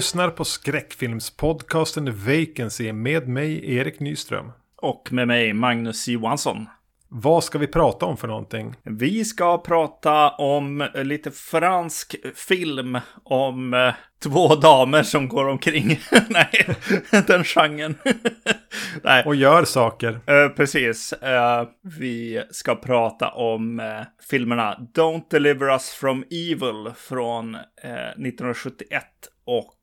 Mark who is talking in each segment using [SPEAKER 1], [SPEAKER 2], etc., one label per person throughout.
[SPEAKER 1] Lyssnar på skräckfilmspodcasten Vacancy med mig, Erik Nyström.
[SPEAKER 2] Och med mig, Magnus Johansson.
[SPEAKER 1] Vad ska vi prata om för någonting?
[SPEAKER 2] Vi ska prata om lite fransk film om eh, två damer som går omkring. Nej, den genren.
[SPEAKER 1] Nej. Och gör saker.
[SPEAKER 2] Uh, precis. Uh, vi ska prata om filmerna Don't Deliver Us From Evil från 1971 och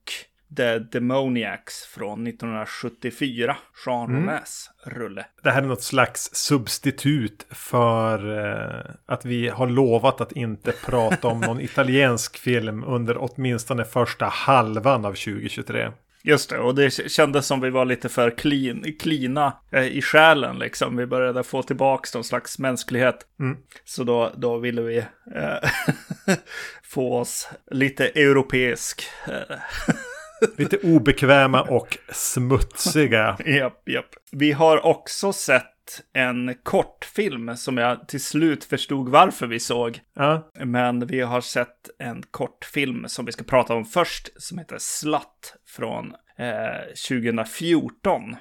[SPEAKER 2] The Demoniacs från 1974. Jean mm. Renés rulle.
[SPEAKER 1] Det här är något slags substitut för eh, att vi har lovat att inte prata om någon italiensk film under åtminstone första halvan av 2023.
[SPEAKER 2] Just det, och det kändes som vi var lite för clean, cleana eh, i själen liksom. Vi började få tillbaka någon slags mänsklighet. Mm. Så då, då ville vi eh, få oss lite europeisk.
[SPEAKER 1] Lite obekväma och smutsiga.
[SPEAKER 2] japp, japp. Vi har också sett en kortfilm som jag till slut förstod varför vi såg. Ja. Men vi har sett en kortfilm som vi ska prata om först som heter Slatt från eh, 2014.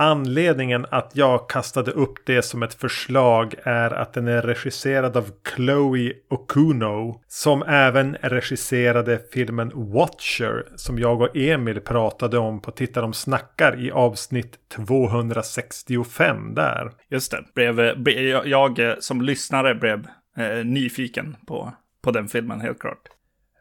[SPEAKER 1] Anledningen att jag kastade upp det som ett förslag är att den är regisserad av Chloe Okuno. Som även regisserade filmen Watcher som jag och Emil pratade om på Titta de snackar i avsnitt 265 där.
[SPEAKER 2] Just det, blev, blev jag, jag som lyssnare blev eh, nyfiken på, på den filmen helt klart.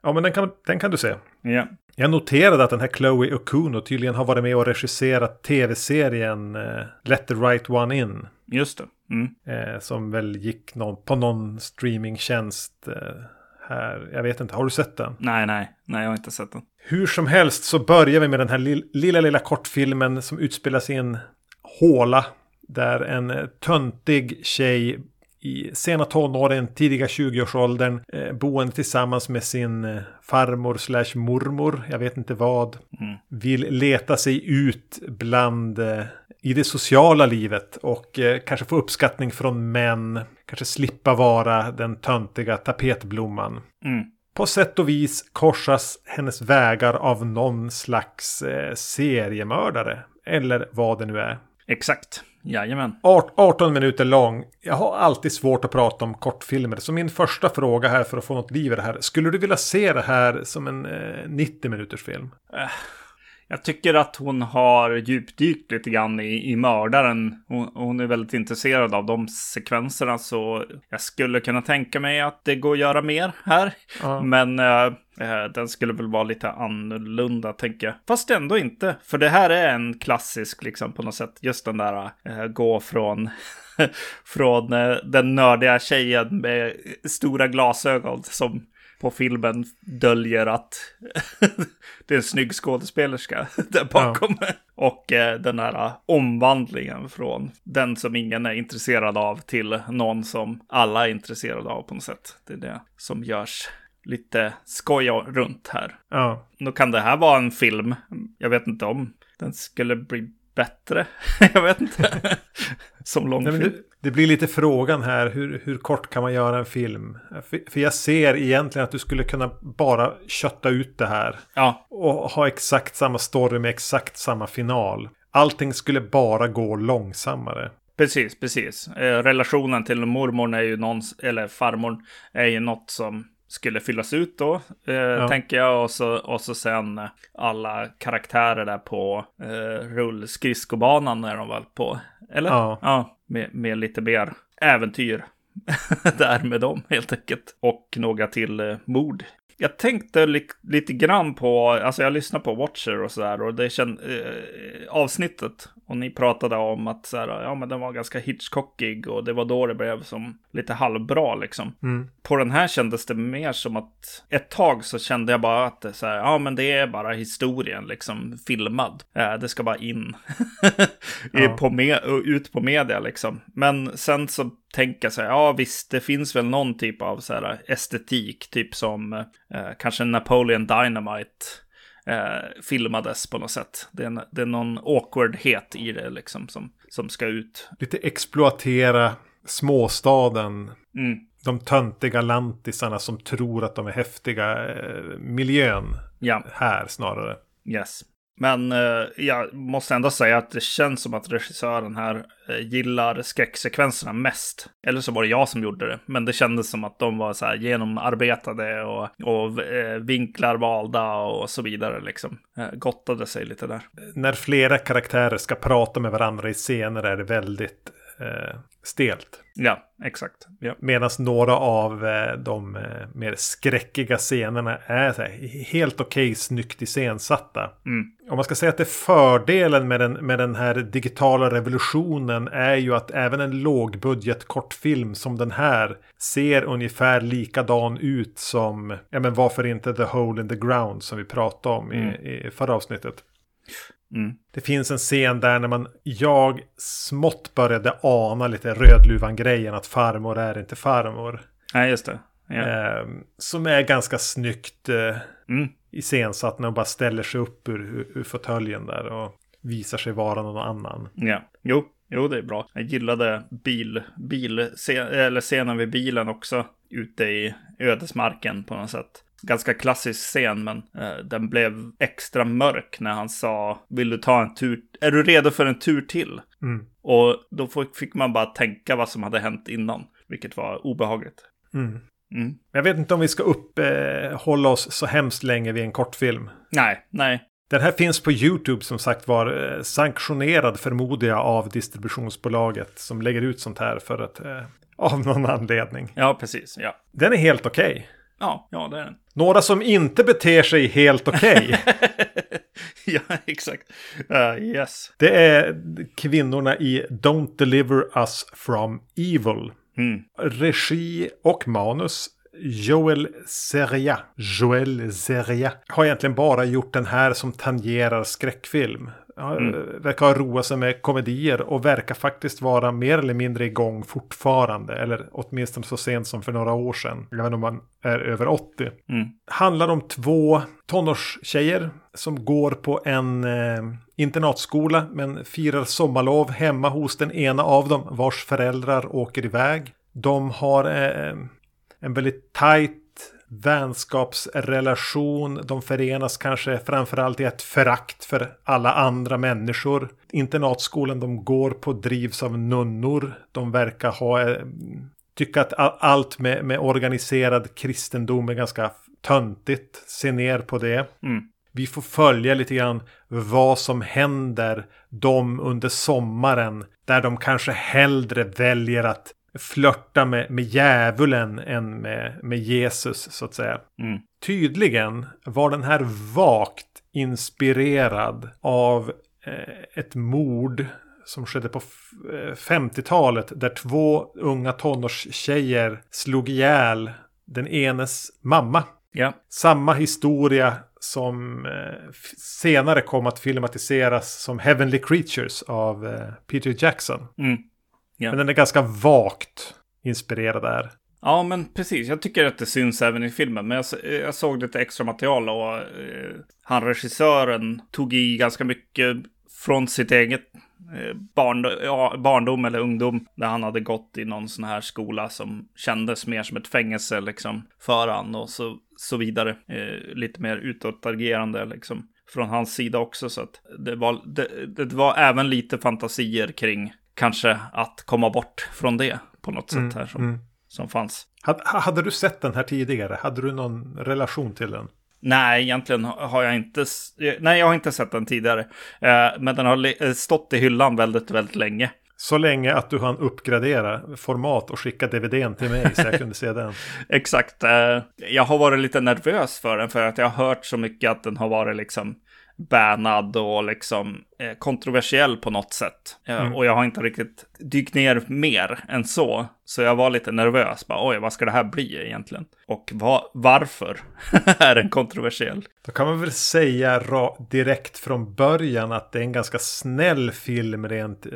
[SPEAKER 1] Ja, men den kan, den kan du se.
[SPEAKER 2] Ja.
[SPEAKER 1] Jag noterade att den här Chloe Okuno tydligen har varit med och regisserat tv-serien uh, Let the right one in.
[SPEAKER 2] Just det. Mm.
[SPEAKER 1] Uh, som väl gick någon, på någon streamingtjänst uh, här. Jag vet inte, har du sett den?
[SPEAKER 2] Nej, nej, nej, jag har inte sett den.
[SPEAKER 1] Hur som helst så börjar vi med den här lilla, lilla kortfilmen som utspelas i en håla. Där en töntig tjej i sena tonåren, tidiga 20-årsåldern, eh, boende tillsammans med sin eh, farmor slash mormor, jag vet inte vad, mm. vill leta sig ut bland eh, i det sociala livet och eh, kanske få uppskattning från män, kanske slippa vara den töntiga tapetblomman. Mm. På sätt och vis korsas hennes vägar av någon slags eh, seriemördare, eller vad det nu är.
[SPEAKER 2] Exakt. Jajamän.
[SPEAKER 1] 18 minuter lång. Jag har alltid svårt att prata om kortfilmer. Så min första fråga här för att få något liv i det här. Skulle du vilja se det här som en eh, 90 minuters film? Äh.
[SPEAKER 2] Jag tycker att hon har djupdykt lite grann i, i mördaren. Hon, hon, är väldigt intresserad av de sekvenserna så jag skulle kunna tänka mig att det går att göra mer här. Ja. Men äh, den skulle väl vara lite annorlunda tänker jag. Fast ändå inte. För det här är en klassisk liksom på något sätt. Just den där äh, gå från från den nördiga tjejen med stora glasögon som på filmen döljer att det är en snygg skådespelerska där bakom. Ja. Och eh, den här omvandlingen från den som ingen är intresserad av till någon som alla är intresserade av på något sätt. Det är det som görs lite skoj runt här. Ja. Då kan det här vara en film, jag vet inte om den skulle bli bättre. jag vet inte. Som långfilm.
[SPEAKER 1] Det, det, blir lite frågan här. Hur, hur kort kan man göra en film? För, för, jag ser egentligen att du skulle kunna bara kötta ut det här. Ja. Och ha exakt samma story med exakt samma final. Allting skulle bara gå långsammare.
[SPEAKER 2] Precis, precis. Eh, relationen till mormor är ju någon, eller farmor är ju något som skulle fyllas ut då, eh, ja. tänker jag. Och så, och så sen alla karaktärer där på eh, rullskridskobanan är de väl på. Eller? Ja. ja med, med lite mer äventyr där med dem helt enkelt. Och några till eh, mord jag tänkte li lite grann på, alltså jag lyssnar på Watcher och sådär och det känd, eh, avsnittet och ni pratade om att så här, ja men den var ganska Hitchcockig och det var då det blev som lite halvbra liksom. Mm. På den här kändes det mer som att ett tag så kände jag bara att det så här, ja men det är bara historien liksom filmad. Eh, det ska bara in på ut på media liksom. Men sen så tänka sig, ja visst, det finns väl någon typ av så här estetik, typ som eh, kanske Napoleon Dynamite eh, filmades på något sätt. Det är, det är någon awkwardhet i det liksom som, som ska ut.
[SPEAKER 1] Lite exploatera småstaden. Mm. de töntiga lantisarna som tror att de är häftiga. Eh, miljön
[SPEAKER 2] Ja,
[SPEAKER 1] här snarare.
[SPEAKER 2] yes. Men eh, jag måste ändå säga att det känns som att regissören här eh, gillar skräcksekvenserna mest. Eller så var det jag som gjorde det. Men det kändes som att de var så här genomarbetade och, och eh, vinklar valda och så vidare. Liksom. Eh, gottade sig lite där.
[SPEAKER 1] När flera karaktärer ska prata med varandra i scener är det väldigt eh, stelt.
[SPEAKER 2] Ja, exakt. Ja.
[SPEAKER 1] Medan några av eh, de eh, mer skräckiga scenerna är här, helt okej snyggt iscensatta.
[SPEAKER 2] Mm.
[SPEAKER 1] Om man ska säga att det är fördelen med den, med den här digitala revolutionen är ju att även en lågbudget kortfilm som den här ser ungefär likadan ut som, ja men varför inte The Hole in the Ground som vi pratade om
[SPEAKER 2] Mm.
[SPEAKER 1] i, i förra avsnittet.
[SPEAKER 2] Mm.
[SPEAKER 1] Det finns en scen där när man, jag smått började ana lite Rödluvan-grejen att farmor är inte farmor.
[SPEAKER 2] Nej, just det. Ja.
[SPEAKER 1] Eh, som är ganska snyggt eh,
[SPEAKER 2] Mm.
[SPEAKER 1] iscensatt när hon bara ställer sig upp ur, ur, ur fåtöljen där och visar sig vara någon annan.
[SPEAKER 2] Ja, jo, jo det är bra. Jag gillade bil, bil, eller scenen vid bilen också. Ute i ödesmarken på något sätt. Ganska klassisk scen, men eh, den blev extra mörk när han sa Vill du ta en tur? Är du redo för en tur till?
[SPEAKER 1] Mm.
[SPEAKER 2] Och då fick man bara tänka vad som hade hänt innan, vilket var obehagligt.
[SPEAKER 1] Mm.
[SPEAKER 2] Mm.
[SPEAKER 1] Jag vet inte om vi ska uppehålla oss så hemskt länge vid en kortfilm.
[SPEAKER 2] Nej, nej,
[SPEAKER 1] Den här finns på YouTube som sagt var eh, sanktionerad förmodar jag av distributionsbolaget som lägger ut sånt här för att eh, av någon anledning.
[SPEAKER 2] ja precis, ja.
[SPEAKER 1] Den är helt okej.
[SPEAKER 2] Ja, ja det är den.
[SPEAKER 1] Några som inte beter sig helt okej.
[SPEAKER 2] ja, exakt. Uh, yes.
[SPEAKER 1] det är kvinnorna i Don't Deliver Us From Evil.
[SPEAKER 2] Mm.
[SPEAKER 1] Regi och manus Joel Seria. Joel Seria. Har egentligen bara gjort den här som tangerar skräckfilm.
[SPEAKER 2] Mm.
[SPEAKER 1] Verkar ha roat sig med komedier och verkar faktiskt vara mer eller mindre igång fortfarande. Eller åtminstone så sent som för några år sedan. Även om man är över 80.
[SPEAKER 2] Mm.
[SPEAKER 1] Handlar om två tonårstjejer som går på en eh, internatskola men firar sommarlov hemma hos den ena av dem vars föräldrar åker iväg. De har eh, en väldigt tajt vänskapsrelation. De förenas kanske framförallt i ett förakt för alla andra människor. Internatskolan de går på drivs av nunnor. De verkar ha eh, tycka att allt med, med organiserad kristendom är ganska töntigt. Se ner på det.
[SPEAKER 2] Mm.
[SPEAKER 1] Vi får följa lite grann vad som händer dem under sommaren. Där de kanske hellre väljer att flörta med, med djävulen än med, med Jesus så att säga.
[SPEAKER 2] Mm.
[SPEAKER 1] Tydligen var den här vagt inspirerad av eh, ett mord som skedde på f- eh, 50-talet där två unga tonårstjejer slog ihjäl den enes mamma.
[SPEAKER 2] Ja.
[SPEAKER 1] Samma historia som eh, senare kom att filmatiseras som Heavenly Creatures av eh, Peter Jackson.
[SPEAKER 2] Mm. Ja.
[SPEAKER 1] Men den är ganska vagt inspirerad där.
[SPEAKER 2] Ja, men precis. Jag tycker att det syns även i filmen. Men jag, jag såg lite extra material och eh, han regissören tog i ganska mycket från sitt eget eh, barn, ja, barndom eller ungdom. Där han hade gått i någon sån här skola som kändes mer som ett fängelse liksom för han och så, så vidare. Eh, lite mer utåtagerande liksom från hans sida också. Så att det var, det, det var även lite fantasier kring kanske att komma bort från det på något sätt här som,
[SPEAKER 1] mm.
[SPEAKER 2] som fanns.
[SPEAKER 1] Had- Hade du sett den här tidigare? Hade du någon relation till den?
[SPEAKER 2] Nej, egentligen har jag inte, nej, jag har inte sett den tidigare. Eh, men den har eh, stått i hyllan väldigt, väldigt länge.
[SPEAKER 1] Så länge att du hann uppgradera format och skicka DVDn till mig så jag kunde se den.
[SPEAKER 2] Exakt. Eh, jag har varit lite nervös för den för att jag har hört så mycket att den har varit liksom bannad och liksom eh, kontroversiell på något sätt. Eh,
[SPEAKER 1] Mm.
[SPEAKER 2] Och jag har inte riktigt dykt ner mer än så. Så jag var lite nervös. Bara, Oj, vad ska det här bli egentligen? Och va- varför är den kontroversiell?
[SPEAKER 1] Då kan man väl säga direkt från början att det är en ganska snäll film rent. Eh,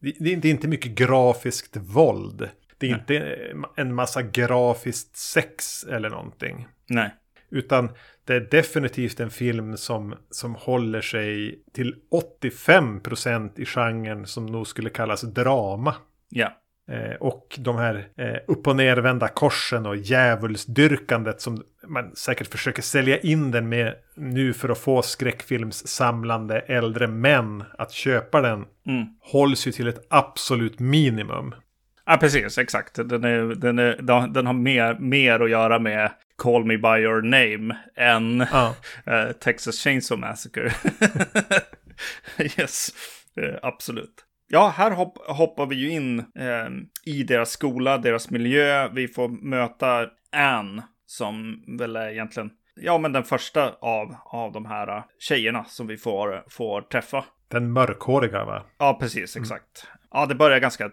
[SPEAKER 1] det, det är inte- mycket grafiskt våld. Det är
[SPEAKER 2] Nej.
[SPEAKER 1] inte en massa grafiskt sex eller någonting.
[SPEAKER 2] Nej.
[SPEAKER 1] Utan det är definitivt en film som, som håller sig till 85% i genren som nog skulle kallas drama.
[SPEAKER 2] Ja.
[SPEAKER 1] Eh, och de här eh, upp och nervända korsen och djävulsdyrkandet som man säkert försöker sälja in den med nu för att få skräckfilmssamlande äldre män att köpa den.
[SPEAKER 2] Mm.
[SPEAKER 1] Hålls ju till ett absolut minimum.
[SPEAKER 2] Ja, precis. Exakt. Den, är, den, är, den har mer, mer att göra med Call Me By Your Name än
[SPEAKER 1] Ja.
[SPEAKER 2] eh, Texas Chainsaw Massacre. yes, eh, absolut. Ja, här hopp, hoppar vi ju in eh, i deras skola, deras miljö. Vi får möta Anne, som väl är egentligen, ja men den första av, av de här eh, tjejerna som vi får, får träffa.
[SPEAKER 1] Den mörkhåriga va?
[SPEAKER 2] Ja, precis, exakt. Ja, det börjar ganska,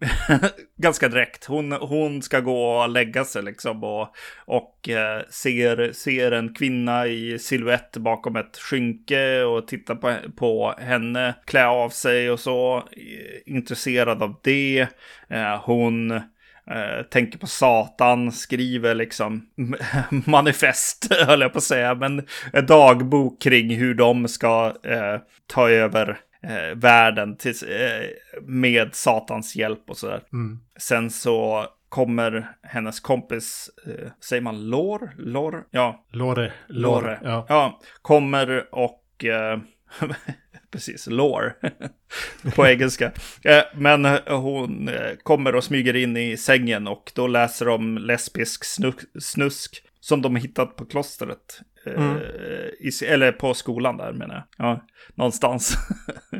[SPEAKER 2] ganska direkt. Hon, hon ska gå och lägga sig liksom och, och eh, ser, ser en kvinna i siluett bakom ett skynke och tittar på, på henne, klä av sig och så. Eh, intresserad av det. Eh, hon eh, tänker på Satan, skriver liksom manifest, höll jag på att säga, men dagbok kring hur de ska eh, ta över eh, världen till, eh, med Satans hjälp och sådär.
[SPEAKER 1] Mm.
[SPEAKER 2] Sen så kommer hennes kompis, eh, säger man lår? Lår? Ja,
[SPEAKER 1] Lore.
[SPEAKER 2] Lore.
[SPEAKER 1] Ja.
[SPEAKER 2] Ja, kommer och... Eh, precis, lore. på engelska. Eh, men hon eh, kommer och smyger in i sängen och då läser de lesbisk snusk, snusk som de hittat på klostret. Eh,
[SPEAKER 1] Mm.
[SPEAKER 2] i, eller på skolan där menar jag. Ja, någonstans.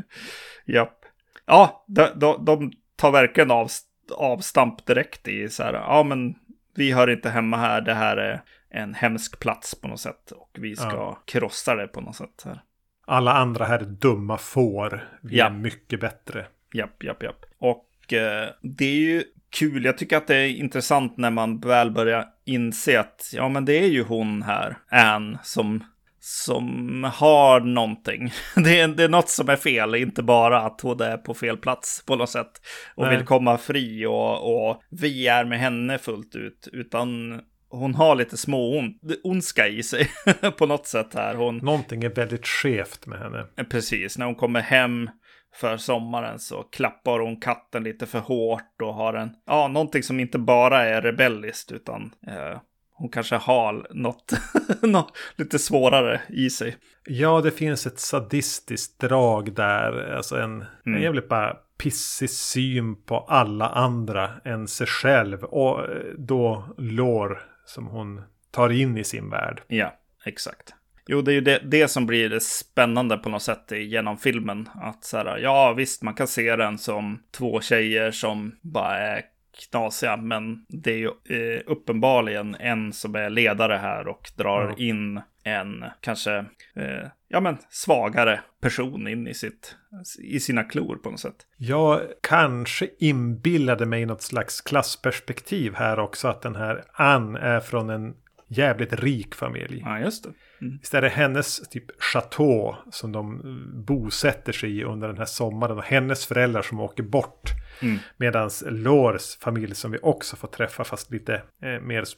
[SPEAKER 2] Japp. Ja, de, de, de tar verkligen av, avstamp direkt i så här, ja men vi hör inte hemma här, det här är en hemsk plats på något sätt och vi ska
[SPEAKER 1] Ja.
[SPEAKER 2] krossa det på något sätt. Här.
[SPEAKER 1] Alla andra här är dumma får. Vi
[SPEAKER 2] Ja.
[SPEAKER 1] är mycket bättre.
[SPEAKER 2] Japp, japp, japp. Och eh, det är ju kul. Jag tycker att det är intressant när man väl börjar inse att ja, men det är ju hon här, Anne, som, som har någonting. Det är, det är något som är fel, inte bara att hon är på fel plats på något sätt och
[SPEAKER 1] Nej.
[SPEAKER 2] vill komma fri och, och vi är med henne fullt ut, utan hon har lite små on, ondska i sig på något sätt här. Hon,
[SPEAKER 1] Någonting är väldigt skevt med henne.
[SPEAKER 2] Precis, när hon kommer hem för sommaren så klappar hon katten lite för hårt och har en, ja, någonting som inte bara är rebelliskt utan eh, hon kanske har något, något lite svårare i sig.
[SPEAKER 1] Ja, det finns ett sadistiskt drag där. Alltså en, en
[SPEAKER 2] Mm.
[SPEAKER 1] jävligt bara pissig syn på alla andra än sig själv. Och eh, då lår som hon tar in i sin värld.
[SPEAKER 2] Ja, exakt. Jo, det är ju det, det som blir det spännande på något sätt genom filmen. Att så här, ja visst, man kan se den som två tjejer som bara är knasiga, men det är ju eh, uppenbarligen en som är ledare här och drar
[SPEAKER 1] Ja.
[SPEAKER 2] in en kanske, eh, ja men svagare person in i sitt, i sina klor på något sätt.
[SPEAKER 1] Jag kanske inbillade mig något slags klassperspektiv här också. Att den här Ann är från en jävligt rik familj.
[SPEAKER 2] Ja, just det.
[SPEAKER 1] Visst är det hennes typ chateau som de bosätter sig i under den här sommaren. Och hennes föräldrar som åker bort.
[SPEAKER 2] Mm.
[SPEAKER 1] Medan Lors familj som vi också får träffa fast lite eh, mer sp-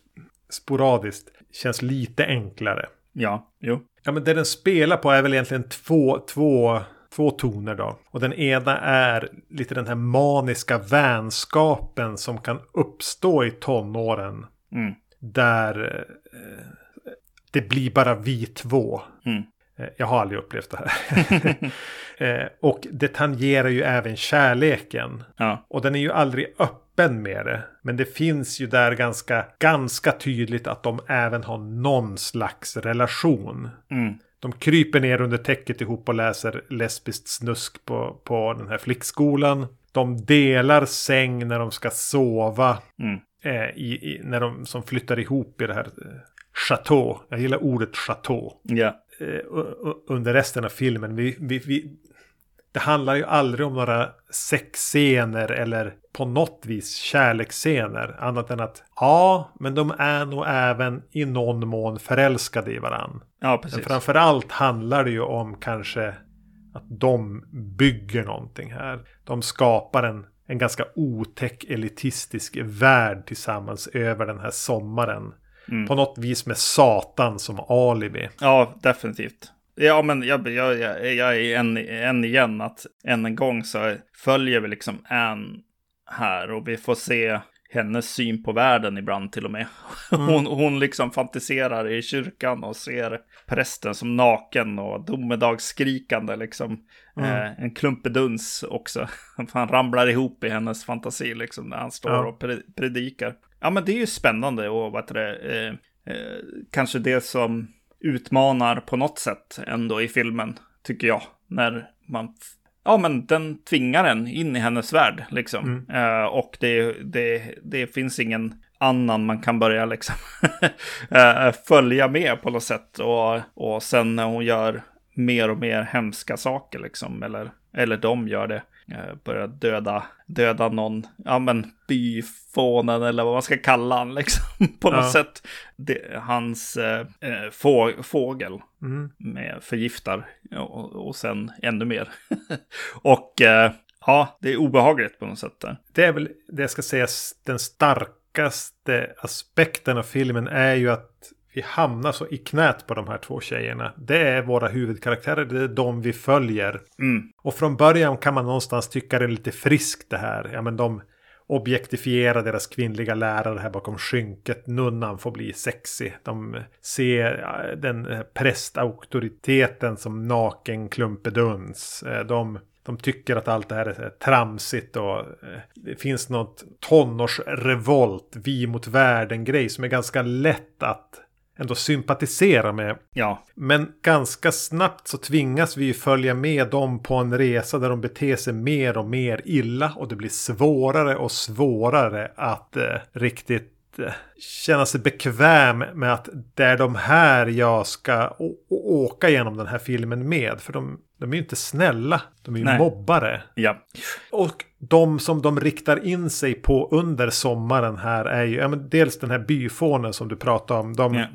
[SPEAKER 1] sporadiskt. Känns lite enklare.
[SPEAKER 2] Ja, jo.
[SPEAKER 1] Ja men det den spelar på är väl egentligen två, två, två toner då. Och den ena är lite den här maniska vänskapen som kan uppstå i tonåren.
[SPEAKER 2] Mm.
[SPEAKER 1] Där eh, det blir bara vi två.
[SPEAKER 2] Mm.
[SPEAKER 1] Eh, Jag har aldrig upplevt det här. eh, och det tangerar ju även kärleken.
[SPEAKER 2] Ja,
[SPEAKER 1] Och den är ju aldrig öppen med det. Men det finns ju där ganska, ganska tydligt att de även har någon slags relation.
[SPEAKER 2] mm.
[SPEAKER 1] De kryper ner under täcket ihop och läser lesbiskt snusk på, på den här flickskolan. De delar säng när de ska sova.
[SPEAKER 2] Mm.
[SPEAKER 1] Eh, i, i, när de som flyttar ihop i det här chateau. Jag gillar ordet chateau. u- under resten av filmen. Vi, vi, vi, det handlar ju aldrig om några sexscener eller på något vis kärleksscener. Annat än att ja, men de är nog även i någon mån förälskade i varann.
[SPEAKER 2] ja
[SPEAKER 1] Men
[SPEAKER 2] precis.
[SPEAKER 1] framförallt handlar det ju om kanske att de bygger någonting här. De skapar en, en ganska otäck elitistisk värld tillsammans över den här sommaren.
[SPEAKER 2] Mm.
[SPEAKER 1] På något vis med Satan som alibi.
[SPEAKER 2] Ja, definitivt. Ja, men jag, jag, jag, jag är en, en igen att än en gång så följer vi liksom Anne här och vi får se hennes syn på världen ibland till och med. Mm. Hon, hon liksom fantiserar i kyrkan och ser prästen som naken och domedagsskrikande liksom. Mm. Eh, en klumpeduns också. Han ramlar ihop i hennes fantasi liksom när han står ja. och predikar. Ja men det är ju spännande och vad heter det, eh, eh, kanske det som utmanar på något sätt ändå i filmen, tycker jag. När man ja, men den tvingar en in i hennes värld liksom. Mm. Uh, och det, det, det finns ingen annan man kan börja liksom uh, följa med på något sätt. Och, och sen när hon gör mer och mer hemska saker liksom, eller, eller de gör det, börjar döda, döda någon, ja men byfånen eller vad man ska kalla han liksom, på något ja. sätt. Det, hans eh, få, fågel mm. med förgiftar och, och sen ännu mer. och eh, ja, det är obehagligt på något sätt. Där.
[SPEAKER 1] Det är väl det jag ska säga den starkaste aspekten av filmen är ju att vi hamnar så i knät på de här två tjejerna. Det är våra huvudkaraktärer, det är de vi följer. Mm. Och från början kan man någonstans tycka det är lite friskt det här. Ja men de objektifierar deras kvinnliga lärare här bakom skynket. Nunnan får bli sexy. De ser den prästauktoriteten som naken klumpeduns. Eh, de, de tycker att allt det här är tramsigt och eh, det finns något tonårsrevolt, vi mot världen-grej som är ganska lätt att ändå sympatisera med.
[SPEAKER 2] Ja.
[SPEAKER 1] Men ganska snabbt så tvingas vi följa med dem på en resa där de beter sig mer och mer illa och det blir svårare och svårare att eh, riktigt eh, känna sig bekväm med att det är de här jag ska åka genom den här filmen med. För de, de är ju inte snälla, de är ju Nej. mobbare.
[SPEAKER 2] Ja.
[SPEAKER 1] Och de som de riktar in sig på under sommaren här är ju ja, dels den här byfånen som du pratade om. De, ja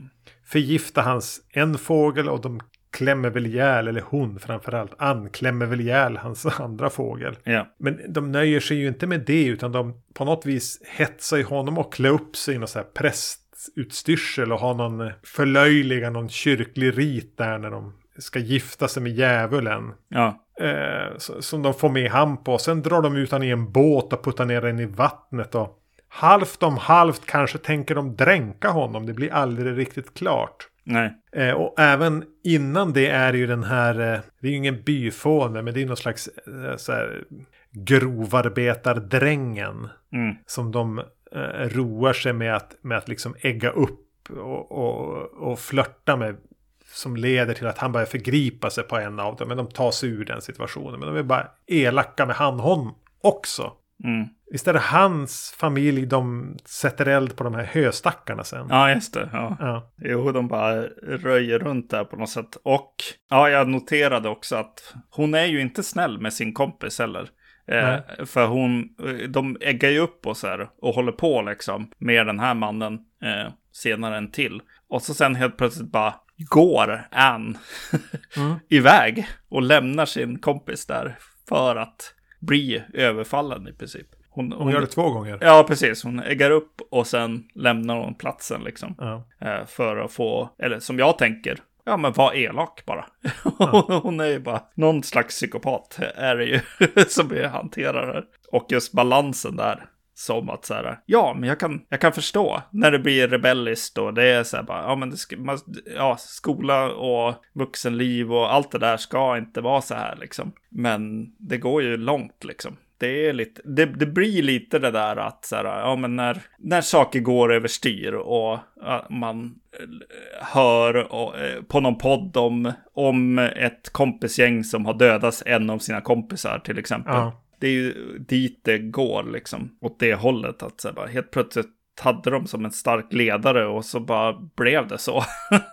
[SPEAKER 1] förgiftar hans en fågel och de klämmer väl ihjäl, eller hon framförallt, anklämmer väl ihjäl hans andra fågel.
[SPEAKER 2] Ja.
[SPEAKER 1] Men de nöjer sig ju inte med det utan de på något vis hetsar i honom och klä upp sig i någon så här prästutstyrsel och ha någon förlöjliga, någon kyrklig rit där när de ska gifta sig med djävulen.
[SPEAKER 2] Ja.
[SPEAKER 1] Eh, som de får med han på. Sen drar de ut han i en båt och puttar ner den i vattnet. Och halvt om halvt kanske tänker de dränka honom. Det blir aldrig riktigt klart.
[SPEAKER 2] Nej.
[SPEAKER 1] Eh, och även innan det är ju den här, eh, det är ju ingen byfåne, men det är någon slags eh, så här, grovarbetardrängen.
[SPEAKER 2] Mm.
[SPEAKER 1] Som de eh, roar sig med att, med att liksom ägga upp och, och, och flörta med. Som leder till att han börjar förgripa sig på en av dem. Men de tar sig ur den situationen. Men de är bara elaka med han hon också.
[SPEAKER 2] Mm.
[SPEAKER 1] Visst är det hans familj de sätter eld på de här höstackarna sen?
[SPEAKER 2] Ja, just det. Ja.
[SPEAKER 1] Ja.
[SPEAKER 2] Jo, de bara röjer runt där på något sätt. Och ja, jag noterade också att hon är ju inte snäll med sin kompis heller. Eh, för hon, de äggar ju upp och så här och håller på liksom med den här mannen eh, senare än till. Och så sen helt plötsligt bara går Ann mm. iväg och lämnar sin kompis där för att bli överfallen i princip.
[SPEAKER 1] Hon, hon, hon, gör det två gånger.
[SPEAKER 2] Ja, precis. Hon äggar upp och sen lämnar hon platsen liksom.
[SPEAKER 1] Ja.
[SPEAKER 2] Eh, för att få, eller som jag tänker, ja men var elak bara. Ja. hon är ju bara någon slags psykopat är det ju som vi hanterar här. Och just balansen där som att så här, ja, men jag kan, jag kan förstå när det blir rebelliskt och det är så här bara, ja, men det ska, man, ja, skola och vuxenliv och allt det där ska inte vara så här liksom. Men det går ju långt liksom. Det, är lite, det, det blir lite det där att så här, ja, men när, när saker går överstyr och ja, man eh, hör och, eh, på någon podd om, om ett kompisgäng som har dödat en av sina kompisar till exempel. Ja det är ju dit det går liksom. Åt det hållet. Att så bara, helt plötsligt hade de som en stark ledare och så bara blev det så.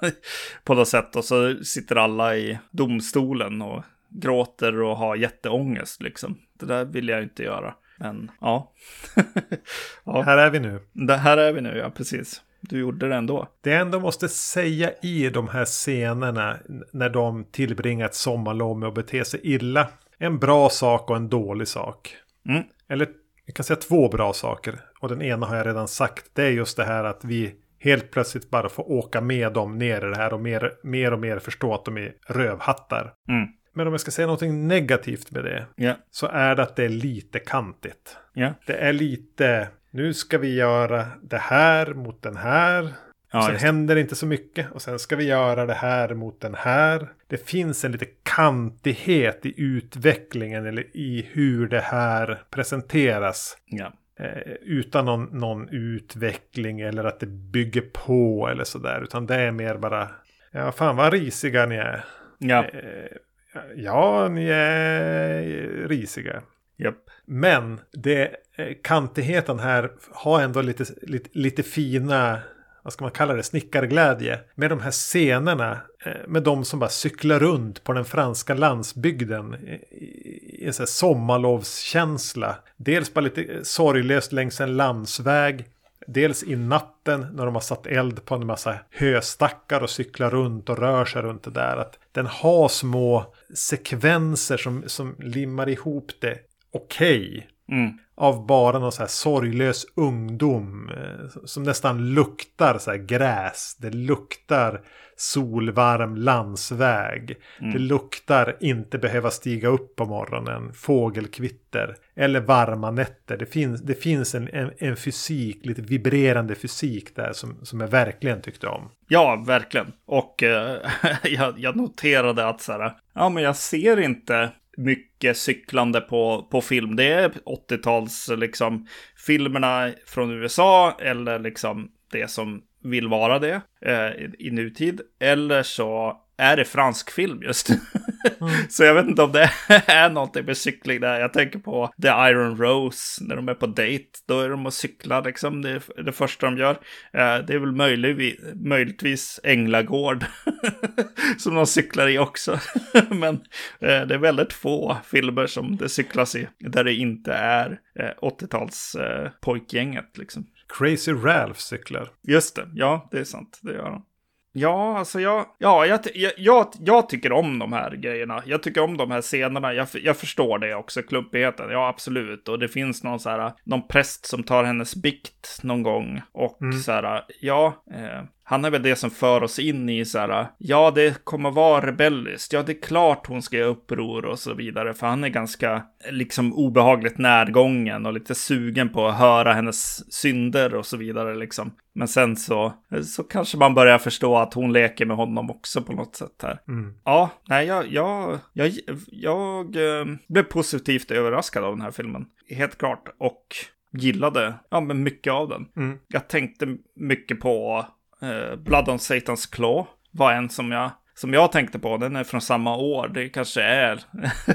[SPEAKER 2] på något sätt. Och så sitter alla i domstolen och gråter och har jätteångest liksom. Det där vill jag inte göra. Men ja.
[SPEAKER 1] ja. Här är vi nu.
[SPEAKER 2] Det här är vi nu, ja precis. Du gjorde det ändå.
[SPEAKER 1] Det jag ändå måste säga i de här scenerna när de tillbringar ett sommarlov med att bete sig illa en bra sak och en dålig sak.
[SPEAKER 2] Mm.
[SPEAKER 1] Eller jag kan säga två bra saker. Och den ena har jag redan sagt. Det är just det här att vi helt plötsligt bara får åka med dem ner i det här och mer, mer och mer förstå att de är rövhattar.
[SPEAKER 2] Mm.
[SPEAKER 1] Men om jag ska säga någonting negativt med det.
[SPEAKER 2] Ja.
[SPEAKER 1] Så är det att det är lite kantigt.
[SPEAKER 2] Ja.
[SPEAKER 1] Det är lite, nu ska vi göra det här mot den här.
[SPEAKER 2] Ja,
[SPEAKER 1] sen händer det inte så mycket. Och sen ska vi göra det här mot den här. Det finns en lite kantighet i utvecklingen eller i hur det här presenteras.
[SPEAKER 2] Ja.
[SPEAKER 1] Eh, utan någon, någon utveckling eller att det bygger på eller sådär. Utan det är mer bara, ja fan vad risiga ni är.
[SPEAKER 2] Ja.
[SPEAKER 1] Eh, ja, ni är risiga.
[SPEAKER 2] Japp.
[SPEAKER 1] Men det, eh, kantigheten här har ändå lite, lite, lite fina, vad ska man kalla det, snickarglädje. Med de här scenerna, eh, med de som bara cyklar runt på den franska landsbygden. i- en sån här sommarlovskänsla. Dels bara lite eh, sorglöst längs en landsväg. Dels i natten när de har satt eld på en massa höstackar och cyklar runt och rör sig runt det där. Att den har små sekvenser som, som limmar ihop det okej.
[SPEAKER 2] Mm.
[SPEAKER 1] Av bara någon så här sorglös ungdom. eh, Som nästan luktar så här gräs. Det luktar solvarm landsväg. Det luktar inte behöva stiga upp på morgonen. Fågelkvitter. Eller varma nätter. Det finns, det finns en, en, en fysik, lite vibrerande fysik där som, som jag verkligen tyckte om.
[SPEAKER 2] Ja, verkligen. Och eh, jag, jag noterade att så här, ja men jag ser inte mycket cyklande på, på film. Det är 80-tals liksom filmerna från USA eller liksom det som vill vara det eh, i, i nutid. Eller så är det fransk film just. så jag vet inte om det är någonting med cykling där. Jag tänker på The Iron Rose när de är på dejt. Då är de och cyklar liksom. Det är det första de gör. Eh, det är väl möjligtvis, möjligtvis Änglagård som de cyklar i också. Men eh, det är väldigt få filmer som det cyklas i där det inte är eh, 80-tals eh, pojkgänget liksom.
[SPEAKER 1] Crazy Ralph cyklar.
[SPEAKER 2] Just det, ja det är sant, det gör han. Ja, alltså jag, ja, jag, jag, jag, tycker om de här grejerna. Jag tycker om de här scenerna. Jag, jag förstår det också, klumpigheten. Ja, absolut. Och det finns någon så här, någon präst som tar hennes bikt någon gång. Och så här, ja, eh, han är väl det som för oss in i så här, ja, det kommer vara rebelliskt. Ja, det är klart hon ska göra uppror och så vidare. För han är ganska, liksom, obehagligt närgången och lite sugen på att höra hennes synder och så vidare, liksom. Men sen så, så kanske man börjar förstå att hon leker med honom också på något sätt här.
[SPEAKER 1] Mm.
[SPEAKER 2] Ja, nej, jag, jag, jag, jag eh, blev positivt överraskad av den här filmen. Helt klart. Och gillade, ja, men mycket av den.
[SPEAKER 1] Mm.
[SPEAKER 2] Jag tänkte mycket på eh, Blood on Satan's Claw. Var en som jag, som jag tänkte på. Den är från samma år. Det kanske är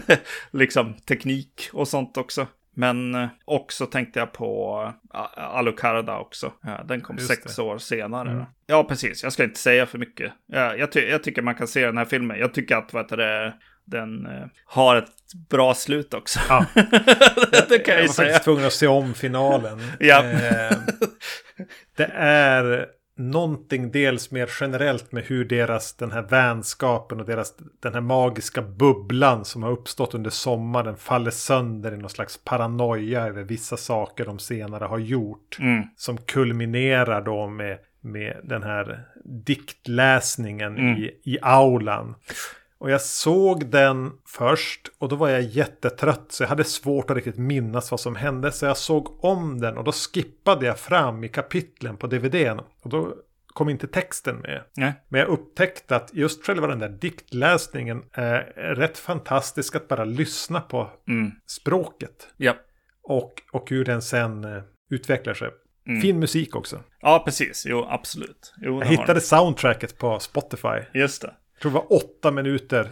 [SPEAKER 2] liksom teknik och sånt också. Men eh, också tänkte jag på uh, Alucarda också. Den kom
[SPEAKER 1] Just
[SPEAKER 2] sex
[SPEAKER 1] det.
[SPEAKER 2] år senare.
[SPEAKER 1] Mm.
[SPEAKER 2] Ja, precis. Jag ska inte säga för mycket. Ja, jag, ty jag tycker man kan se den här filmen. Jag tycker att vad det, den eh, har ett bra slut också.
[SPEAKER 1] Ja.
[SPEAKER 2] det kan jag
[SPEAKER 1] jag
[SPEAKER 2] ju
[SPEAKER 1] var faktiskt tvungen att se om finalen.
[SPEAKER 2] Ja.
[SPEAKER 1] Eh, det är någonting dels mer generellt med hur deras den här vänskapen och deras den här magiska bubblan som har uppstått under sommaren faller sönder i någon slags paranoia över vissa saker de senare har gjort.
[SPEAKER 2] Mm.
[SPEAKER 1] Som kulminerar då med, med den här diktläsningen
[SPEAKER 2] Mm.
[SPEAKER 1] i, i aulan. Och jag såg den först och då var jag jättetrött så jag hade svårt att riktigt minnas vad som hände. Så jag såg om den och då skippade jag fram i kapitlen på DVDn. Och då kom inte texten med.
[SPEAKER 2] Nej.
[SPEAKER 1] Men jag upptäckte att just själva den där diktläsningen är rätt fantastisk att bara lyssna på
[SPEAKER 2] Mm.
[SPEAKER 1] språket.
[SPEAKER 2] Ja.
[SPEAKER 1] Och, och hur den sen eh, utvecklar sig.
[SPEAKER 2] Mm.
[SPEAKER 1] Fin musik också.
[SPEAKER 2] ja, precis. Jo, absolut. Jo,
[SPEAKER 1] Jag hittade soundtracket på Spotify.
[SPEAKER 2] Just det.
[SPEAKER 1] Jag tror det var åtta minuter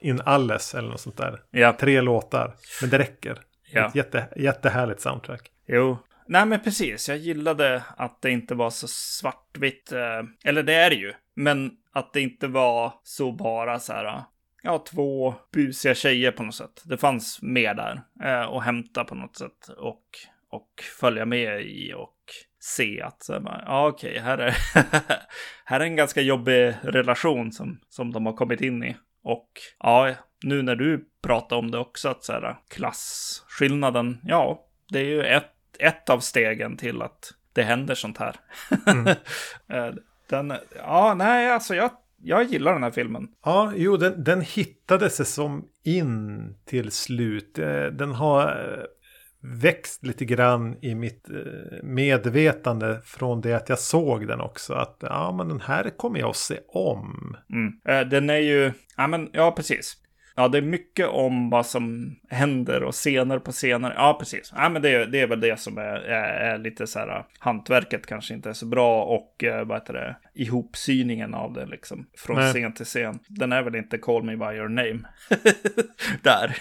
[SPEAKER 1] in alles eller något sånt där.
[SPEAKER 2] Ja.
[SPEAKER 1] Tre låtar. Men det räcker.
[SPEAKER 2] Ja.
[SPEAKER 1] Ett jätte, jättehärligt soundtrack.
[SPEAKER 2] Jo. Nej, men precis. Jag gillade att det inte var så svartvitt. Eh, eller det är det ju. Men att det inte var så bara så här. Ja, två busiga tjejer på något sätt. Det fanns mer där. Eh, att hämta på något sätt. Och, och följa med i och se att så här, bara, ja, okej, här är, här är en ganska jobbig relation som, som de har kommit in i. Och ja, nu när du pratar om det också, att så här, klasskillnaden, ja, det är ju ett, ett av stegen till att det händer sånt här. Eh, Den, ja, nej, alltså jag, jag gillar den här filmen.
[SPEAKER 1] Ja, jo, den, den hittade sig som in till slut. Eh, den har växt lite grann i mitt eh, medvetande från det att jag såg den också. Att ja, men den här kommer jag att se om.
[SPEAKER 2] Mm. Eh, den är ju, ja men, ja precis. Ja, det är mycket om vad som händer och scener på scener. Ja, precis. Ja, men det, är, det är väl det som är, är, är lite så här, hantverket kanske inte är så bra och eh, vad heter det, ihopsyningen av det liksom. Från Nej. scen till scen. Den är väl inte Call Me By Your Name. Där.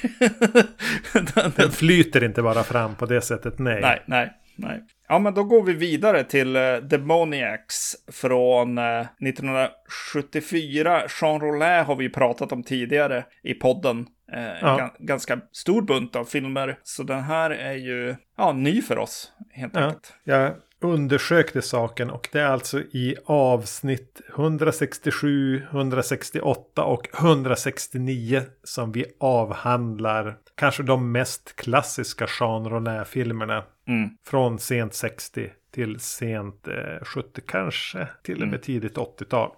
[SPEAKER 1] den, den flyter inte bara fram på det sättet, nej.
[SPEAKER 2] Nej, nej, nej. Ja, men då går vi vidare till uh, Demoniacs från uh, 1974. Jean Rollin har vi pratat om tidigare i podden. Uh, ja. Ganska stor bunt av filmer. Så den här är ju ja, ny för oss, helt ja. enkelt.
[SPEAKER 1] Jag undersökte saken och det är alltså i avsnitt 167, 168 och 169 som vi avhandlar kanske de mest klassiska Jean Rollin-filmerna. Mm. Från sent 60 till sent eh, 70, kanske till och med mm. tidigt 80-tal.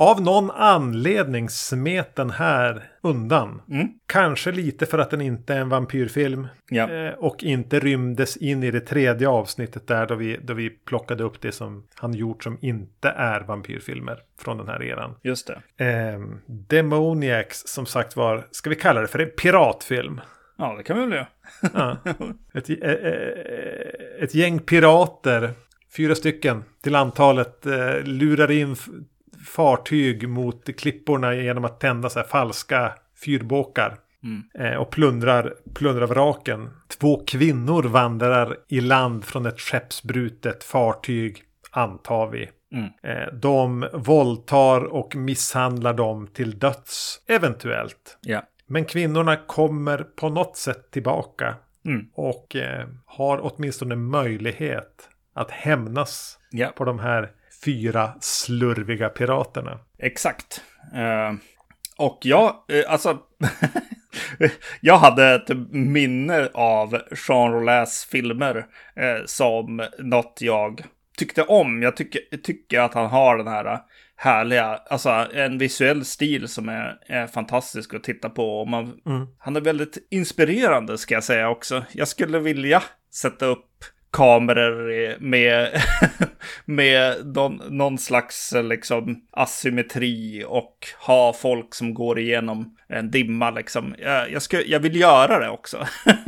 [SPEAKER 1] Av någon anledning smet den här undan. Mm. Kanske lite för att den inte är en vampyrfilm. Ja. Eh, och inte rymdes in i det tredje avsnittet där då vi, då vi plockade upp det som han gjort som inte är vampyrfilmer från den här eran.
[SPEAKER 2] Just det.
[SPEAKER 1] Eh, Demoniacs som sagt var, ska vi kalla det för en piratfilm?
[SPEAKER 2] Ja, det kan vi väl göra. ja.
[SPEAKER 1] ett, eh, ett gäng pirater, fyra stycken till antalet, eh, lurar in fartyg mot klipporna genom att tända så falska fyrbåkar. Mm. Och plundrar, plundrar vraken. Två kvinnor vandrar i land från ett skeppsbrutet fartyg, antar vi. Mm. De våldtar och misshandlar dem till döds, eventuellt.
[SPEAKER 2] Yeah.
[SPEAKER 1] Men kvinnorna kommer på något sätt tillbaka. Mm. Och eh, har åtminstone möjlighet att hämnas yeah. på de här fyra slurviga piraterna.
[SPEAKER 2] Exakt. Uh, och jag, uh, alltså, jag hade ett minne av Jean Rollins filmer uh, som något jag tyckte om. Jag tycker, tycker att han har den här härliga, alltså en visuell stil som är, är fantastisk att titta på. Och man, mm. Han är väldigt inspirerande ska jag säga också. Jag skulle vilja sätta upp kameror med, med någon, någon slags liksom asymmetri och ha folk som går igenom en dimma liksom. Jag, jag, ska, jag vill göra det också.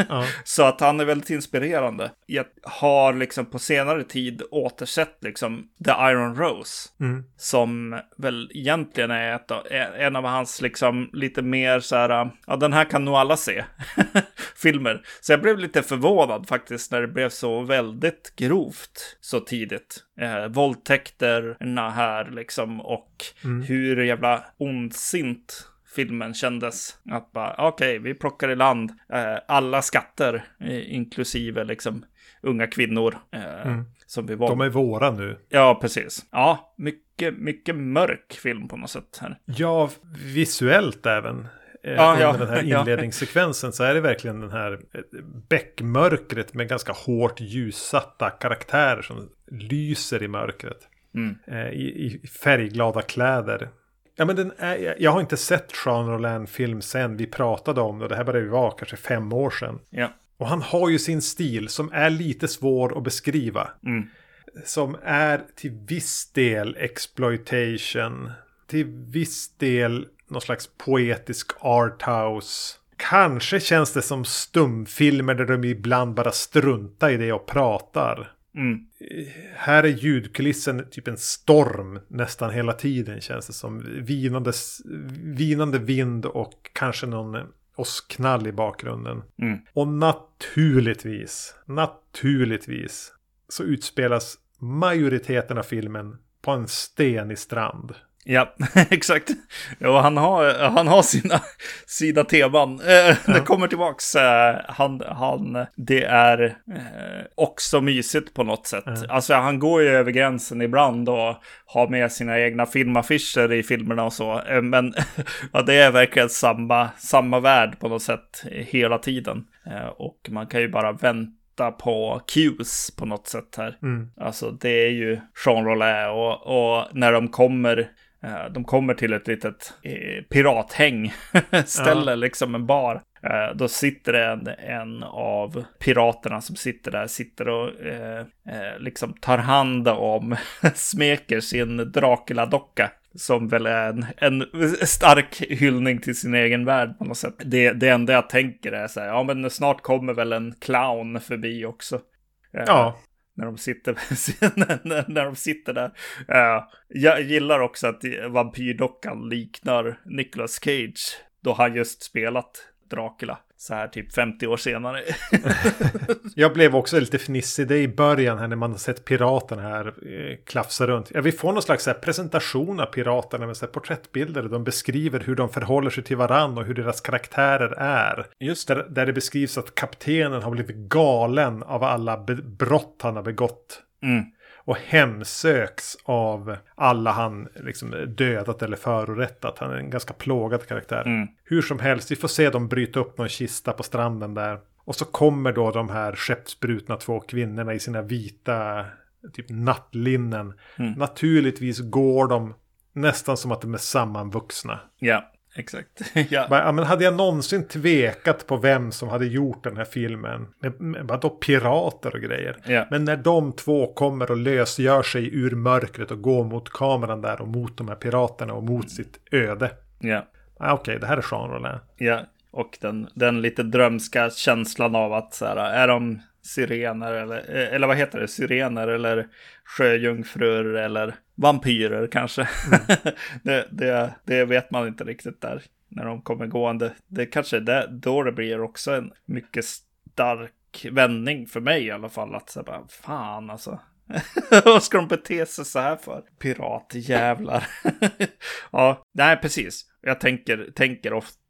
[SPEAKER 2] Ja. Så att han är väldigt inspirerande. Jag har liksom på senare tid återsett liksom The Iron Rose. Mm. Som väl egentligen är ett, en av hans liksom lite mer så här, ja den här kan nog alla se. filmer. Så jag blev lite förvånad faktiskt när det blev så väldigt grovt så tidigt. Eh, våldtäkterna här liksom och mm. hur jävla ondsint filmen kändes. Att bara, okej, okay, vi plockar i land eh, alla skatter, eh, inklusive liksom unga kvinnor. Eh, mm. Som vi var.
[SPEAKER 1] De är våra nu.
[SPEAKER 2] Ja, precis. Ja, mycket, mycket mörk film på något sätt här.
[SPEAKER 1] Ja, visuellt även. Eh, ja, under ja, den här inledningssekvensen så är det verkligen den här eh, bäckmörkret med ganska hårt ljussatta karaktärer som lyser i mörkret. Mm. Eh, I, I färgglada kläder. Ja, men den är, jag har inte sett Jean Rollin-film sen vi pratade om det. Det här började ju vara kanske fem år sedan.
[SPEAKER 2] Ja.
[SPEAKER 1] Och han har ju sin stil som är lite svår att beskriva. Mm. Som är till viss del exploitation. Till viss del någon slags poetisk arthouse. Kanske känns det som stumfilmer där de ibland bara struntar i det och pratar. Mm. Här är ljudkulissen typ en storm nästan hela tiden känns det som. Vinande, vinande vind och kanske någon åskknall i bakgrunden. Mm. Och naturligtvis, naturligtvis så utspelas majoriteten av filmen på en stenig strand.
[SPEAKER 2] Ja, exakt. Jo, han har, han har sina, sina teman. Eh, ja. Det kommer tillbaks. Eh, han, han, det är eh, också mysigt på något sätt. Ja. Alltså han går ju över gränsen ibland och har med sina egna filmaffischer i filmerna och så. Eh, men ja, det är verkligen samma, samma värld på något sätt hela tiden. Eh, och man kan ju bara vänta på cues på något sätt här. Mm. Alltså det är ju Jean Rollin och, och när de kommer de kommer till ett litet eh, pirathäng ställe, ja. liksom en bar. Eh, då sitter det en, en, av piraterna som sitter där, sitter och eh, eh liksom tar hand om, smeker sin Dracula-docka. Som väl är en, en stark hyllning till sin egen värld på något sätt. Det, det enda jag tänker är så här, ja men snart kommer väl en clown förbi också.
[SPEAKER 1] Eh, ja.
[SPEAKER 2] När de sitter, när, de sitter där. Uh, jag gillar också att vampyrdockan liknar Nicolas Cage. Då han just spelat Dracula så här typ 50 år senare.
[SPEAKER 1] jag blev också lite fnissig det i början här när man har sett piraterna här eh, klafsa runt. Ja, vi får någon slags här, presentation av piraterna med så här, porträttbilder. De beskriver hur de förhåller sig till varann och hur deras karaktärer är. Just där, där det beskrivs att kaptenen har blivit galen av alla brott han har begått.
[SPEAKER 2] Mm
[SPEAKER 1] och hemsöks av alla han liksom dödat eller förorättat. Han är en ganska plågad karaktär.
[SPEAKER 2] Mm.
[SPEAKER 1] Hur som helst, vi får se dem bryta upp någon kista på stranden där. Och så kommer då de här skeppsbrutna två kvinnorna i sina vita typ nattlinnen.
[SPEAKER 2] Mm.
[SPEAKER 1] Naturligtvis går de nästan som att de är sammanvuxna.
[SPEAKER 2] Ja. Exakt. ja.
[SPEAKER 1] ja. men hade jag någonsin tvekat på vem som hade gjort den här filmen? Med, med, vadå pirater och grejer?
[SPEAKER 2] Ja.
[SPEAKER 1] Men när de två kommer och lösgör sig ur mörkret och går mot kameran där och mot de här piraterna och mot sitt öde.
[SPEAKER 2] Ja.
[SPEAKER 1] Ah, Okej, okay, det här är genren.
[SPEAKER 2] Ja, och den, den lite drömska känslan av att så här, är de sirener eller, eh, eller vad heter det, sirener eller sjöjungfrur eller vampyrer kanske. Mm. det, det, det, vet man inte riktigt där när de kommer gående. Det kanske är det, då det blir också en mycket stark vändning för mig i alla fall. Att så bara, fan alltså. Vad ska de bete sig så här för? Piratjävlar. ja, nej precis. Jag tänker, tänker ofta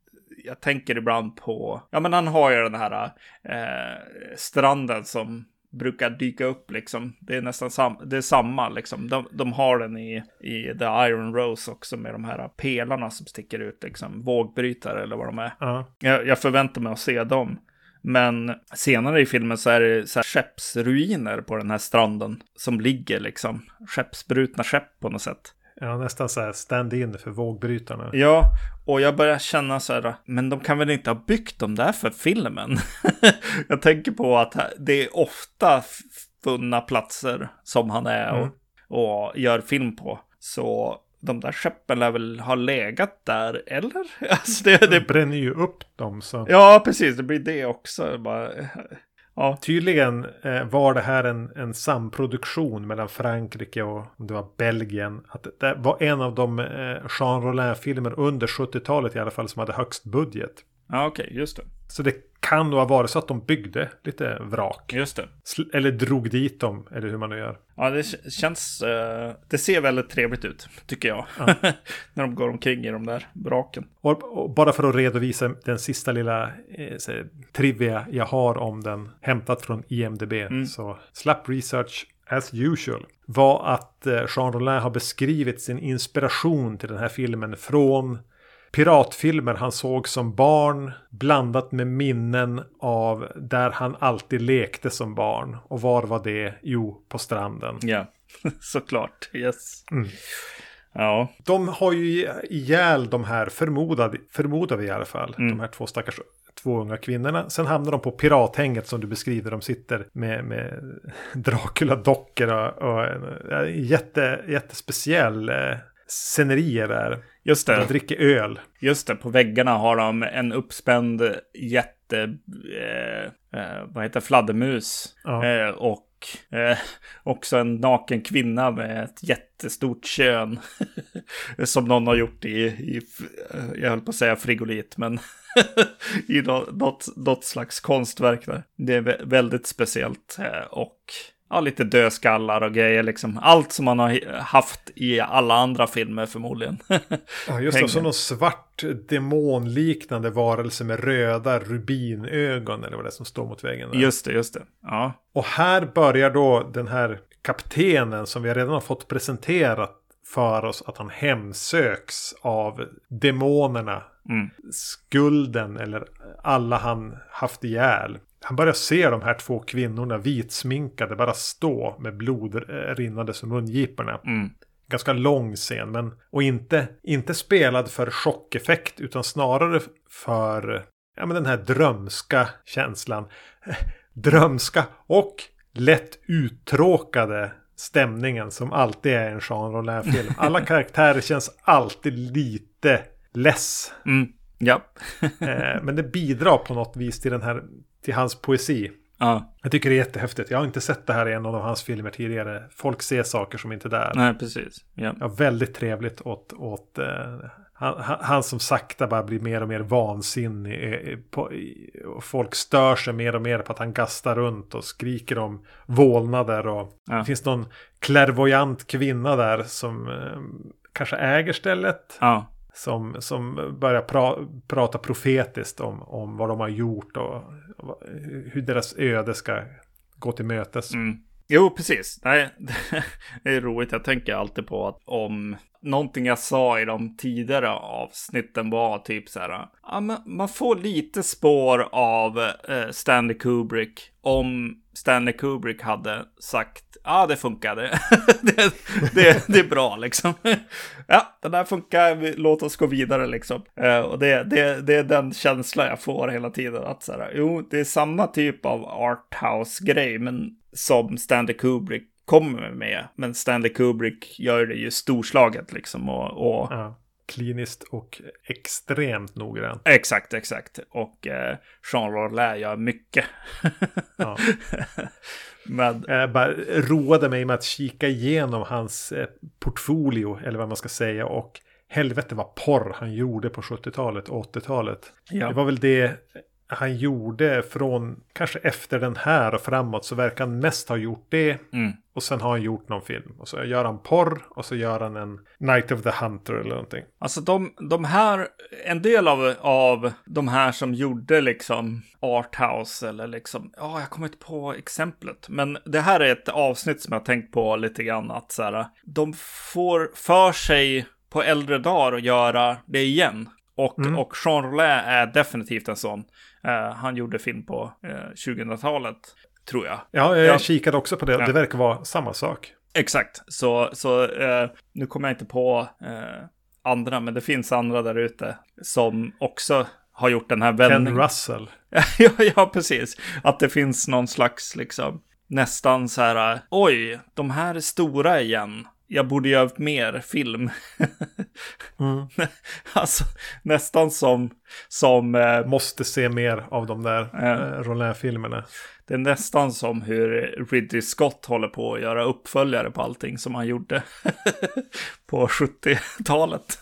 [SPEAKER 2] jag tänker ibland på, ja men han har ju den här eh, stranden som brukar dyka upp liksom. Det är nästan sam det är samma liksom. De, de har den i, i The Iron Rose också med de här pelarna som sticker ut liksom. Vågbrytare eller vad de är.
[SPEAKER 1] Uh.
[SPEAKER 2] Jag, jag förväntar mig att se dem. Men senare i filmen så är det så här skeppsruiner på den här stranden som ligger liksom. Skeppsbrutna skepp på något sätt.
[SPEAKER 1] Ja, nästan så här stand-in för vågbrytarna.
[SPEAKER 2] Ja, och jag börjar känna så här, men de kan väl inte ha byggt dem där för filmen? jag tänker på att det är ofta funna platser som han är och, mm. och gör film på. Så de där skeppen lär väl ha legat där, eller?
[SPEAKER 1] Alltså det, det... bränner ju upp dem så.
[SPEAKER 2] Ja, precis, det blir det också. Bara,
[SPEAKER 1] Ja. Tydligen eh, var det här en, en samproduktion mellan Frankrike och om det var Belgien. Att det var en av de eh, Jean Rollin-filmer under 70-talet i alla fall som hade högst budget.
[SPEAKER 2] Ja, okej, okay, just det.
[SPEAKER 1] Så det kan nog ha varit så att de byggde lite vrak.
[SPEAKER 2] Just det.
[SPEAKER 1] Eller drog dit dem, eller hur man nu gör.
[SPEAKER 2] Ja, det känns... Uh, det ser väldigt trevligt ut, tycker jag. Ja. När de går omkring i de där vraken.
[SPEAKER 1] Och, och bara för att redovisa den sista lilla eh, trivia jag har om den, hämtat från IMDB. Mm. Så Slapp Research as usual var att eh, Jean Rollin har beskrivit sin inspiration till den här filmen från piratfilmer han såg som barn blandat med minnen av där han alltid lekte som barn. Och var var det? Jo, på stranden.
[SPEAKER 2] Ja, såklart. Yes.
[SPEAKER 1] Mm.
[SPEAKER 2] Ja.
[SPEAKER 1] De har ju ihjäl de här, förmodad, förmodar vi i alla fall, mm. de här två stackars två unga kvinnorna. Sen hamnar de på pirathänget som du beskriver. De sitter med, med Dracula-dockor och, och en jätte, jättespeciell eh, scenerier där.
[SPEAKER 2] Just det.
[SPEAKER 1] De dricker öl.
[SPEAKER 2] Just det, på väggarna har de en uppspänd jätte... Eh, eh, vad heter fladdermus.
[SPEAKER 1] Ja.
[SPEAKER 2] Eh, och eh, också en naken kvinna med ett jättestort kön. som någon har gjort i, i, jag höll på att säga frigolit, men i något, något slags konstverk där. Det är väldigt speciellt eh, och ja, lite dödskallar och grejer liksom. Allt som man har haft i alla andra filmer förmodligen.
[SPEAKER 1] ja, just det. Och så någon svart demonliknande varelse med röda rubinögon eller vad det är som står mot väggen. Där.
[SPEAKER 2] Just det, just det. Ja.
[SPEAKER 1] Och här börjar då den här kaptenen som vi redan har fått presenterat för oss att han hemsöks av demonerna.
[SPEAKER 2] Mm.
[SPEAKER 1] Skulden eller alla han haft ihjäl. Han börjar se de här två kvinnorna vitsminkade bara stå med blod rinnande som mungiporna.
[SPEAKER 2] Mm.
[SPEAKER 1] ganska lång scen. Men, och inte, inte spelad för chockeffekt utan snarare för ja, men den här drömska känslan. drömska och lätt uttråkade stämningen som alltid är en Jean Rollin-film. Alla karaktärer känns alltid lite less.
[SPEAKER 2] Mm. Ja.
[SPEAKER 1] Eh, men det bidrar på något vis till, den här, till hans poesi.
[SPEAKER 2] Ja.
[SPEAKER 1] Jag tycker det är jättehäftigt. Jag har inte sett det här i en av hans filmer tidigare. Folk ser saker som inte är där.
[SPEAKER 2] Nej, precis. Ja.
[SPEAKER 1] Ja, väldigt trevligt åt, åt eh, han, han, han som sakta bara blir mer och mer vansinnig. eh, På, i- och folk stör sig mer och mer på att han gastar runt och skriker om vålnader. Och
[SPEAKER 2] Ja.
[SPEAKER 1] Det finns någon klärvoajant kvinna där som eh, kanske äger stället.
[SPEAKER 2] Ja.
[SPEAKER 1] Som, som börjar pra, prata profetiskt om, om vad de har gjort och, och hur deras öde ska gå till mötes.
[SPEAKER 2] Mm. Jo, precis. Nej, det är roligt. Jag tänker alltid på att om någonting jag sa i de tidigare avsnitten var typ så här. Ja, men man får lite spår av eh, Stanley Kubrick om Stanley Kubrick hade sagt ja, det funkade. det, det, det är bra liksom. ja, det där funkar. Låt oss gå vidare liksom. Eh, och det, det, det är den känsla jag får hela tiden. Att så här, jo, det är samma typ av arthouse-grej, men som Stanley Kubrick kommer med. Men Stanley Kubrick gör det ju storslaget liksom. Och, och
[SPEAKER 1] Ja, kliniskt och extremt noggrant.
[SPEAKER 2] Exakt, exakt. Och eh, Jean Rollin gör mycket.
[SPEAKER 1] Ja.
[SPEAKER 2] Men
[SPEAKER 1] Jag bara roade mig med att kika igenom hans eh, portfolio, eller vad man ska säga. Och helvete vad porr han gjorde på 70-talet och 80-talet.
[SPEAKER 2] Ja.
[SPEAKER 1] Det var väl det han gjorde från kanske efter den här och framåt. Så verkar han mest ha gjort det.
[SPEAKER 2] mm,
[SPEAKER 1] Och sen har han gjort någon film. Och så gör han porr och så gör han en Night of the Hunter eller någonting.
[SPEAKER 2] Alltså de, de här, en del av, av de här som gjorde liksom arthouse eller liksom, ja, jag kommer inte på exemplet. Men det här är ett avsnitt som jag tänkt på lite grann att så här, de får för sig på äldre dagar att göra det igen. Och, och Jean Rollin är definitivt en sån. Eh, han gjorde film på eh, 2000-talet, tror jag.
[SPEAKER 1] Ja, jag
[SPEAKER 2] Ja.
[SPEAKER 1] kikade också på det.
[SPEAKER 2] Ja.
[SPEAKER 1] Det verkar vara samma sak.
[SPEAKER 2] Exakt, så, så eh, nu kommer jag inte på eh, andra, men det finns andra där ute som också har gjort den här
[SPEAKER 1] Ken
[SPEAKER 2] vändningen.
[SPEAKER 1] Russell.
[SPEAKER 2] ja, ja, precis. Att det finns någon slags liksom nästan så här, oj, de här är stora igen. Jag borde göra mer film.
[SPEAKER 1] Mm.
[SPEAKER 2] alltså nästan som, som eh,
[SPEAKER 1] Måste se mer av de där eh, Rollin-filmerna.
[SPEAKER 2] det är nästan som hur Ridley Scott håller på att göra uppföljare på allting som han gjorde på 70-talet.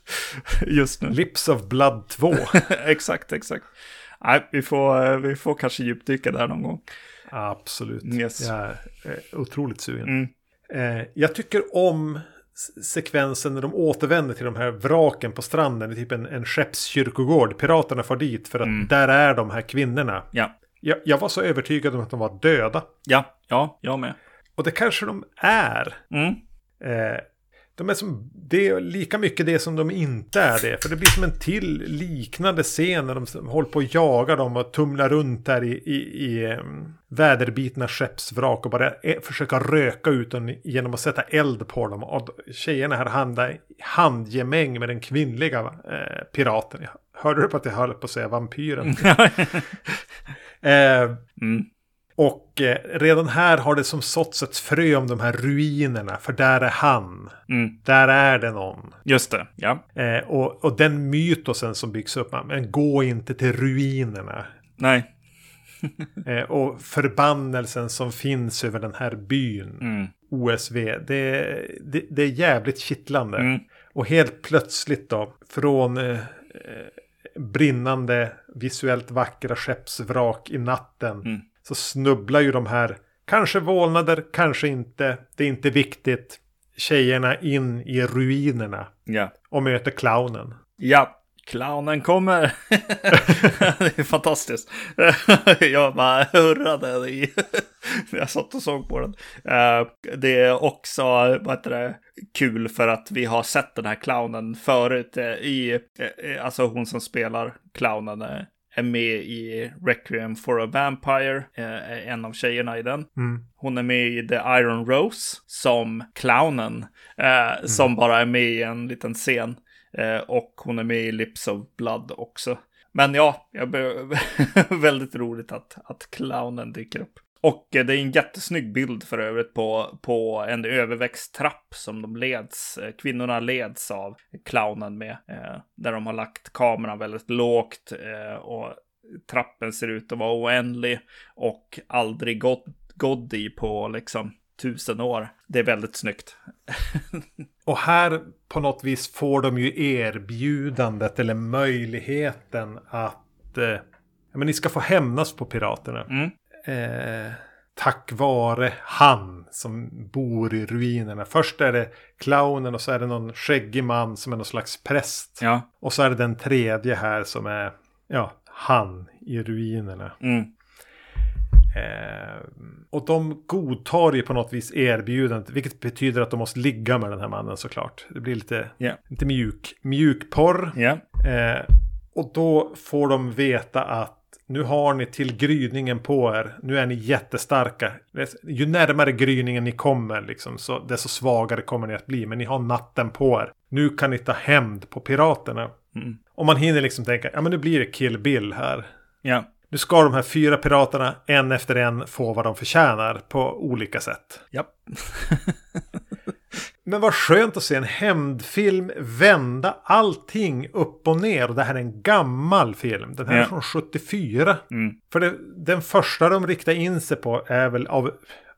[SPEAKER 2] Just nu.
[SPEAKER 1] Lips of Blood 2.
[SPEAKER 2] exakt, exakt. Nej, vi får, eh, vi får kanske djupdyka där någon gång.
[SPEAKER 1] Absolut.
[SPEAKER 2] Yes.
[SPEAKER 1] Jag är eh, otroligt sugen.
[SPEAKER 2] Mm.
[SPEAKER 1] Eh, jag tycker om sekvensen när de återvänder till de här vraken på stranden. Det är typ en, en skeppskyrkogård. Piraterna får dit för att
[SPEAKER 2] Mm.
[SPEAKER 1] där är de här kvinnorna.
[SPEAKER 2] Ja,
[SPEAKER 1] Jag, jag var så övertygad om att de var döda.
[SPEAKER 2] ja, ja, jag med.
[SPEAKER 1] Och det kanske de är.
[SPEAKER 2] Mm.
[SPEAKER 1] Eh, de är som, det är lika mycket det som de inte är det. För det blir som en till liknande scen när de håller på att jaga dem och tumlar runt där i, i, i um, väderbitna skeppsvrak och bara eh, försöka röka ut dem genom att sätta eld på dem. Och tjejerna här handlar handgemäng med den kvinnliga eh, piraten. Jag hörde du på att jag höll på att säga vampyren? eh,
[SPEAKER 2] Mm.
[SPEAKER 1] Och eh, redan här har det som såtts ett frö om de här ruinerna. För där är han.
[SPEAKER 2] Mm.
[SPEAKER 1] Där är det någon.
[SPEAKER 2] Just det, ja.
[SPEAKER 1] Eh, och, och den mytosen som byggs upp. Men gå inte till ruinerna.
[SPEAKER 2] Nej.
[SPEAKER 1] Eh, och förbannelsen som finns över den här byn.
[SPEAKER 2] Mm.
[SPEAKER 1] OSV. Det, det, det är jävligt kittlande.
[SPEAKER 2] Mm.
[SPEAKER 1] Och helt plötsligt då. Från eh, eh, brinnande visuellt vackra skeppsvrak i natten.
[SPEAKER 2] Mm.
[SPEAKER 1] Så snubblar ju de här. Kanske vålnader, kanske inte. Det är inte viktigt. Tjejerna in i ruinerna.
[SPEAKER 2] Ja.
[SPEAKER 1] Och möter clownen.
[SPEAKER 2] Ja, clownen kommer. det är fantastiskt. jag bara hurrade i jag satt och såg på den. Eh, Det är också vad heter det, kul för att vi har sett den här clownen förut eh, i, eh, alltså hon som spelar clownen, är med i Requiem for a Vampire, är en av tjejerna i den.
[SPEAKER 1] Mm.
[SPEAKER 2] Hon är med i The Iron Rose som clownen, eh, mm. som bara är med i en liten scen. Eh, och hon är med i Lips of Blood också. Men ja, jag väldigt roligt att, att clownen dyker upp. Och eh, det är en jättesnygg bild för övrigt på, på en överväxt trapp som de leds, eh, kvinnorna leds av clownen med. Eh, där de har lagt kameran väldigt lågt och trappen ser ut att vara oändlig och aldrig gått, gått i på liksom tusen år. Det är väldigt snyggt.
[SPEAKER 1] och här på något vis får de ju erbjudandet eller möjligheten att eh, men ni ska få hämnas på piraterna.
[SPEAKER 2] Mm.
[SPEAKER 1] Eh, tack vare han som bor i ruinerna. Först är det clownen och så är det någon skäggig man som är någon slags präst.
[SPEAKER 2] Ja.
[SPEAKER 1] Och så är det den tredje här som är ja, han i ruinerna.
[SPEAKER 2] Mm.
[SPEAKER 1] Eh, och de godtar ju på något vis erbjudandet. Vilket betyder att de måste ligga med den här mannen såklart. Det blir lite,
[SPEAKER 2] yeah.
[SPEAKER 1] lite mjuk, mjukporr.
[SPEAKER 2] Yeah.
[SPEAKER 1] Eh, och då får de veta att nu har ni till gryningen på er. Nu är ni jättestarka. Ju närmare gryningen ni kommer, liksom, så desto svagare kommer ni att bli. Men ni har natten på er. Nu kan ni ta hämnd på piraterna.
[SPEAKER 2] Mm.
[SPEAKER 1] Och man hinner liksom tänka, ja men nu blir det Kill Bill här.
[SPEAKER 2] Ja.
[SPEAKER 1] Nu ska de här fyra piraterna en efter en få vad de förtjänar på olika sätt.
[SPEAKER 2] Ja.
[SPEAKER 1] Men vad skönt att se en hämndfilm vända allting upp och ner. Och det här är en gammal film. Den här ja. är från 74.
[SPEAKER 2] Mm.
[SPEAKER 1] För det, den första de riktar in sig på är väl av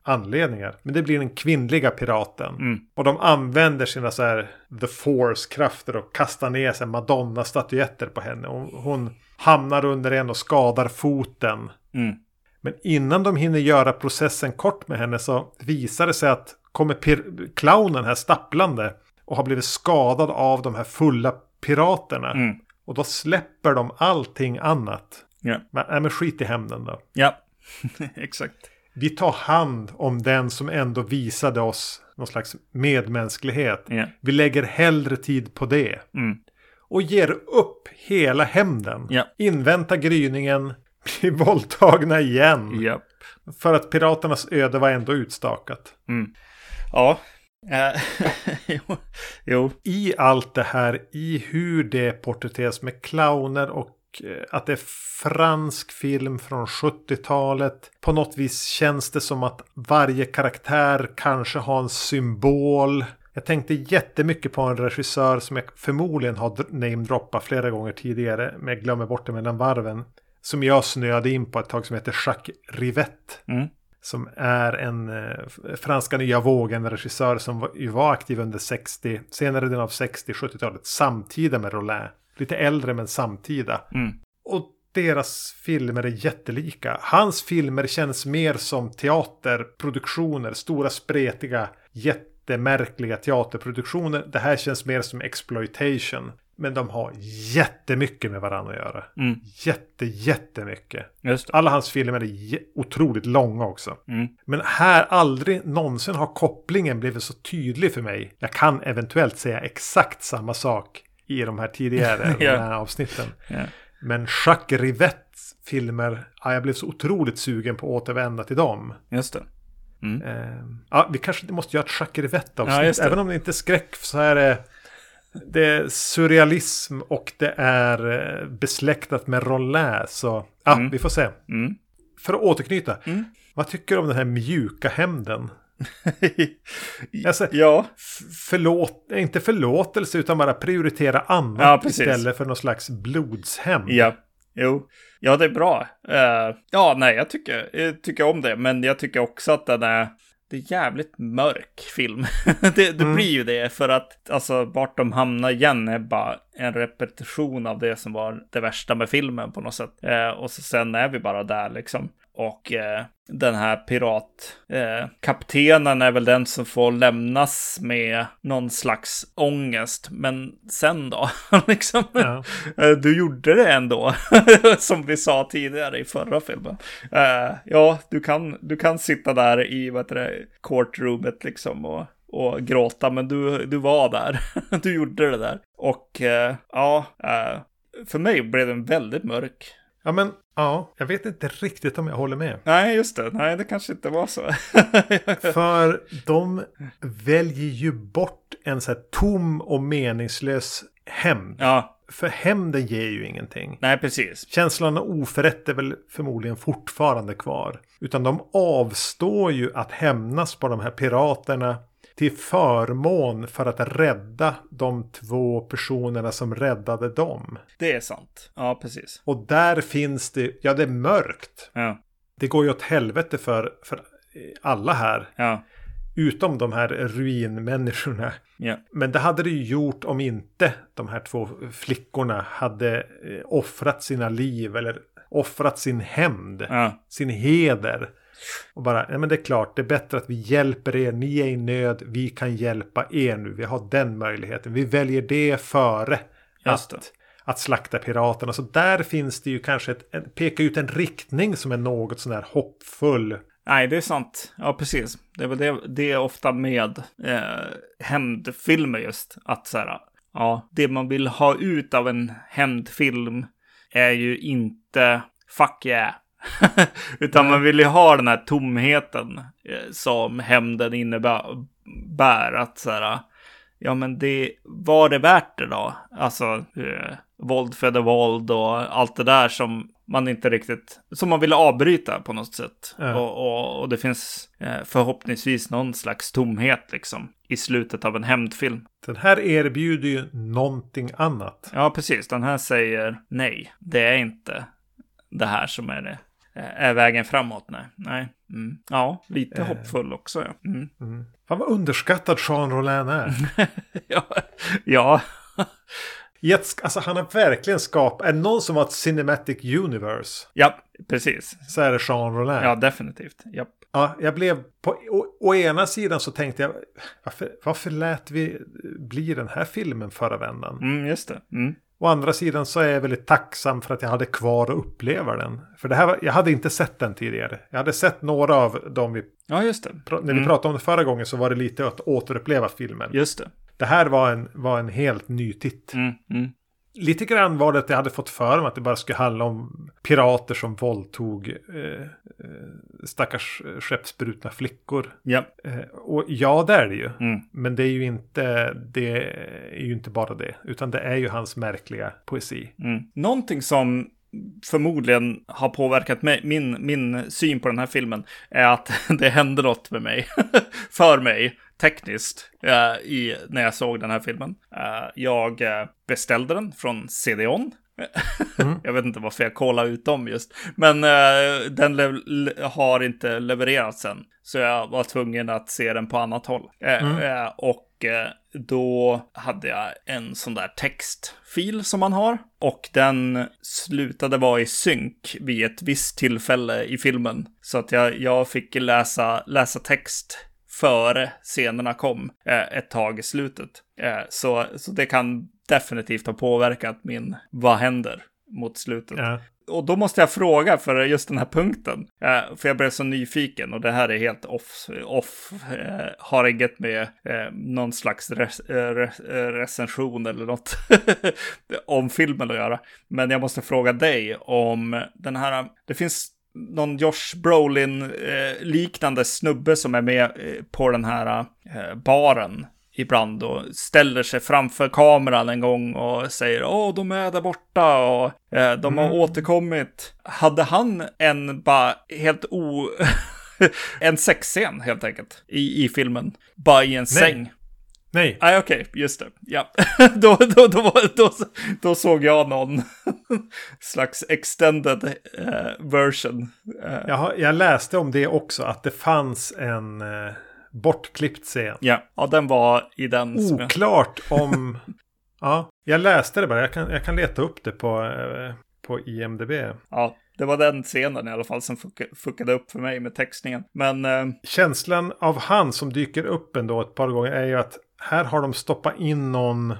[SPEAKER 1] anledningar. Men det blir den kvinnliga piraten.
[SPEAKER 2] Mm.
[SPEAKER 1] Och de använder sina så här The Force-krafter och kastar ner sig Madonna-statyetter på henne. Och hon hamnar under en och skadar foten.
[SPEAKER 2] Mm.
[SPEAKER 1] Men innan de hinner göra processen kort med henne så visar det sig att kommer clownen här stapplande och har blivit skadad av de här fulla piraterna.
[SPEAKER 2] Mm.
[SPEAKER 1] Och då släpper de allting annat.
[SPEAKER 2] Ja.
[SPEAKER 1] Men, äh, men skit i hämnden då.
[SPEAKER 2] Ja, exakt.
[SPEAKER 1] Vi tar hand om den som ändå visade oss någon slags medmänsklighet.
[SPEAKER 2] Ja.
[SPEAKER 1] Vi lägger hellre tid på det.
[SPEAKER 2] Mm.
[SPEAKER 1] Och ger upp hela hämnden.
[SPEAKER 2] Ja.
[SPEAKER 1] Invänta gryningen. Blir våldtagna igen.
[SPEAKER 2] Japp.
[SPEAKER 1] För att piraternas öde var ändå utstakat.
[SPEAKER 2] Mm. Ja. Eh, jo. jo.
[SPEAKER 1] I allt det här, i hur det porträtteras med clowner och eh, att det är fransk film från 70-talet. På något vis känns det som att varje karaktär kanske har en symbol. Jag tänkte jättemycket på en regissör som jag förmodligen har namedroppat flera gånger tidigare. Men jag glömmer bort det mellan varven. Som jag snöade in på ett tag som heter Jacques Rivette.
[SPEAKER 2] Mm.
[SPEAKER 1] Som är en eh, franska nya vågen regissör som var, ju var aktiv under 60, senare delen av 60-70-talet. Samtida med Rollin. Lite äldre men samtida.
[SPEAKER 2] Mm.
[SPEAKER 1] Och deras filmer är jättelika. Hans filmer känns mer som teaterproduktioner. Stora spretiga, jättemärkliga teaterproduktioner. Det här känns mer som exploitation. Men de har jättemycket med varandra att göra.
[SPEAKER 2] Mm.
[SPEAKER 1] Jätte, jättemycket.
[SPEAKER 2] Just det.
[SPEAKER 1] Alla hans filmer är otroligt långa också.
[SPEAKER 2] Mm.
[SPEAKER 1] Men här aldrig någonsin har kopplingen blivit så tydlig för mig. Jag kan eventuellt säga exakt samma sak i de här tidigare
[SPEAKER 2] ja.
[SPEAKER 1] de här avsnitten.
[SPEAKER 2] Ja.
[SPEAKER 1] Men Jacques Rivettes filmer, ja, jag blev så otroligt sugen på att återvända till dem.
[SPEAKER 2] Just det. Mm.
[SPEAKER 1] Eh, ja, vi kanske måste göra ett Jacques Rivette-avsnitt. Även om det inte är skräck så är det det är surrealism och det är eh, besläktat med Rollin. Så ja,
[SPEAKER 2] Mm.
[SPEAKER 1] vi får se.
[SPEAKER 2] Mm.
[SPEAKER 1] För att återknyta.
[SPEAKER 2] Mm.
[SPEAKER 1] Vad tycker du om den här mjuka hämnden? Alltså,
[SPEAKER 2] ja.
[SPEAKER 1] förlåt, inte förlåtelse utan bara prioritera annat
[SPEAKER 2] Ja, precis.
[SPEAKER 1] istället för någon slags blodshämnd.
[SPEAKER 2] Ja. Jo. Ja, det är bra. Eh, ja, nej, jag tycker, jag tycker om det. Men jag tycker också att den är... Det är jävligt mörk film. det det
[SPEAKER 1] Mm.
[SPEAKER 2] blir ju det för att alltså vart de hamnar igen är bara en repetition av det som var det värsta med filmen på något sätt. Eh, och så sen är vi bara där liksom. Och eh, den här piratkaptenen eh, är väl den som får lämnas med någon slags ångest. Men sen då? liksom.
[SPEAKER 1] Ja.
[SPEAKER 2] Eh, Du gjorde det ändå, som vi sa tidigare i förra filmen. Eh, ja, du kan, du kan sitta där i vad heter det, courtroomet liksom och, och gråta, men du, du var där. du gjorde det där. Och eh, ja, eh, för mig blev den väldigt mörk
[SPEAKER 1] Ja, men ja, jag vet inte riktigt om jag håller med.
[SPEAKER 2] Nej, just det. Nej, det kanske inte var så.
[SPEAKER 1] För de väljer ju bort en så här tom och meningslös hämnd.
[SPEAKER 2] ja,
[SPEAKER 1] För hämnden ger ju ingenting.
[SPEAKER 2] nej, precis.
[SPEAKER 1] Känslan av oförrätt är väl förmodligen fortfarande kvar. Utan de avstår ju att hämnas på de här piraterna till förmån för att rädda de två personerna som räddade dem.
[SPEAKER 2] Det är sant. Ja, precis.
[SPEAKER 1] Och där finns det, ja det är mörkt.
[SPEAKER 2] Ja,
[SPEAKER 1] Det går ju åt helvete för, för alla här.
[SPEAKER 2] ja,
[SPEAKER 1] Utom de här ruinmänniskorna.
[SPEAKER 2] ja.
[SPEAKER 1] Men det hade det ju gjort om inte de här två flickorna hade eh, offrat sina liv eller offrat sin hämnd,
[SPEAKER 2] ja.
[SPEAKER 1] sin heder. Och bara, ja men det är klart, det är bättre att vi hjälper er, ni är i nöd, vi kan hjälpa er nu, vi har den möjligheten. Vi väljer det före
[SPEAKER 2] Just det.
[SPEAKER 1] att, att slakta piraterna. Så där finns det ju kanske ett, en, peka ut en riktning som är något sån här hoppfull.
[SPEAKER 2] Nej, det är sant. Ja, precis. Det är väl det, det är ofta med eh, hämndfilmer just. Att så här, ja, det man vill ha ut av en hämndfilm är ju inte fuck yeah. Utan man vill ju ha den här tomheten eh, som hämnden innebär. Att så här, ja men det var det värt det då? Alltså, eh, våld föder våld och allt det där som man inte riktigt, som man vill avbryta på något sätt.
[SPEAKER 1] Ja.
[SPEAKER 2] Och, och, och det finns eh, förhoppningsvis någon slags tomhet liksom i slutet av en hämndfilm.
[SPEAKER 1] Den här erbjuder ju någonting annat.
[SPEAKER 2] Ja, precis. Den här säger nej, det är inte det här som är det. Eh, Är vägen framåt? Nej. nej. Mm. Ja, lite
[SPEAKER 1] Eh.
[SPEAKER 2] hoppfull också. Ja. Mm.
[SPEAKER 1] Mm. Fan vad underskattad Jean Rollin är.
[SPEAKER 2] ja. ja.
[SPEAKER 1] Alltså han har verkligen skapat, är det någon som har ett cinematic universe
[SPEAKER 2] Ja, precis.
[SPEAKER 1] så är det Jean Rollin.
[SPEAKER 2] Ja, definitivt. Ja.
[SPEAKER 1] Ja, jag blev på å, å ena sidan så tänkte jag varför, varför lät vi bli den här filmen förra vändan?
[SPEAKER 2] Mm, just det. Mm.
[SPEAKER 1] Å andra sidan så är jag väldigt tacksam för att jag hade kvar att uppleva den. För det här var, jag hade inte sett den tidigare. Jag hade sett några av dem vi,
[SPEAKER 2] Ja, just det.
[SPEAKER 1] när vi
[SPEAKER 2] Mm.
[SPEAKER 1] pratade om det förra gången så var det lite att återuppleva filmen.
[SPEAKER 2] Just det.
[SPEAKER 1] Det här var en, var en helt ny titt.
[SPEAKER 2] Mm, mm.
[SPEAKER 1] Lite grann var det att jag hade fått för mig att det bara skulle handla om pirater som våldtog eh, eh, stackars eh, skeppsbrutna flickor.
[SPEAKER 2] Ja.
[SPEAKER 1] Eh, och ja, det är det ju.
[SPEAKER 2] Mm.
[SPEAKER 1] Men det är ju inte, det är ju inte bara det. Utan det är ju hans märkliga poesi.
[SPEAKER 2] Mm. Någonting som förmodligen har påverkat mig, min, min syn på den här filmen är att det hände något med mig, för mig, tekniskt, eh, i, när jag såg den här filmen. Eh, jag eh, beställde den från CD-ON.
[SPEAKER 1] Mm.
[SPEAKER 2] jag vet inte varför jag kollade ut dem just. Men eh, den har inte levererats än. Så jag var tvungen att se den på annat håll. Eh,
[SPEAKER 1] Mm.
[SPEAKER 2] eh, och då hade jag en sån där textfil som man har. Och den slutade vara i synk vid ett visst tillfälle i filmen. Så att jag, jag fick läsa, läsa text före scenerna kom eh, ett tag i slutet. Eh, så, så det kan definitivt ha påverkat min vad händer mot slutet.
[SPEAKER 1] Ja.
[SPEAKER 2] Och då måste jag fråga för just den här punkten. Eh, för jag blev så nyfiken och det här är helt off. off eh, har inget med eh, någon slags res, eh, res, recension eller något om filmen att göra. Men jag måste fråga dig om den här. Det finns någon Josh Brolin eh, liknande snubbe som är med eh, på den här eh, baren ibland och ställer sig framför kameran en gång och säger åh, de är där borta och eh, de har
[SPEAKER 1] Mm.
[SPEAKER 2] återkommit. Hade han en bara helt o... en sexscen helt enkelt i, i filmen. Bara i en säng.
[SPEAKER 1] Nej,
[SPEAKER 2] Nej, okej, just det. Ja, då, då, då, då, då såg jag någon slags extended eh, version. Eh,
[SPEAKER 1] jag, har, jag läste om det också. Att det fanns en eh, bortklippt scen.
[SPEAKER 2] ja. ja, den var i den som jag...
[SPEAKER 1] Oklart om... ja, jag läste det bara. Jag kan, jag kan leta upp det på, eh, på IMDB.
[SPEAKER 2] Ja, det var den scenen i alla fall som fucka- fuckade upp för mig med textningen. Men eh,
[SPEAKER 1] Känslan av han som dyker upp ändå ett par gånger är ju att här har de stoppat in någon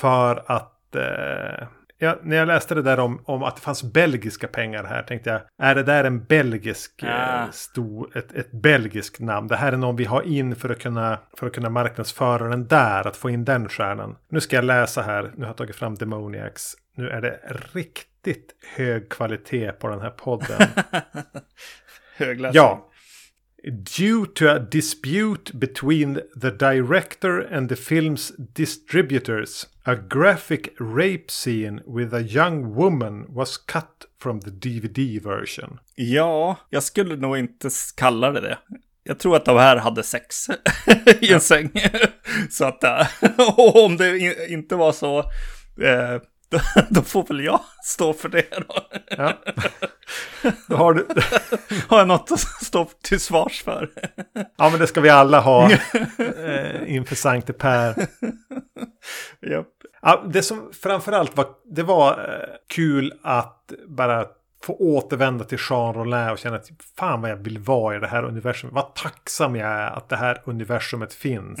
[SPEAKER 1] för att eh, Ja, när jag läste det där om, om att det fanns belgiska pengar här tänkte jag, är det där en belgisk,
[SPEAKER 2] Ah.
[SPEAKER 1] eh, stor, ett, ett belgiskt namn? Det här är någon vi har in för att, kunna, för att kunna marknadsföra den där, att få in den stjärnan. Nu ska jag läsa här, nu har jag tagit fram Demoniacs. Nu är det riktigt hög kvalitet på den här podden.
[SPEAKER 2] Högläsning.
[SPEAKER 1] Ja. Due to a dispute between the director and the film's distributors, a graphic rape scene with a young woman was cut from the DVD version.
[SPEAKER 2] Ja, jag skulle nog inte kalla det det. Jag tror att de här hade sex i en säng. så att, och om det inte var så, eh, då, då får väl jag stå för det då.
[SPEAKER 1] Ja. Då har du...
[SPEAKER 2] Har jag något att stå till svars för?
[SPEAKER 1] Ja, men det ska vi alla ha eh, inför Sankte Per.
[SPEAKER 2] Japp.
[SPEAKER 1] Ja, det som framförallt var, det var eh, kul att bara få återvända till Jean Rollin och känna att fan vad jag vill vara i det här universumet. Vad tacksam jag är att det här universumet finns.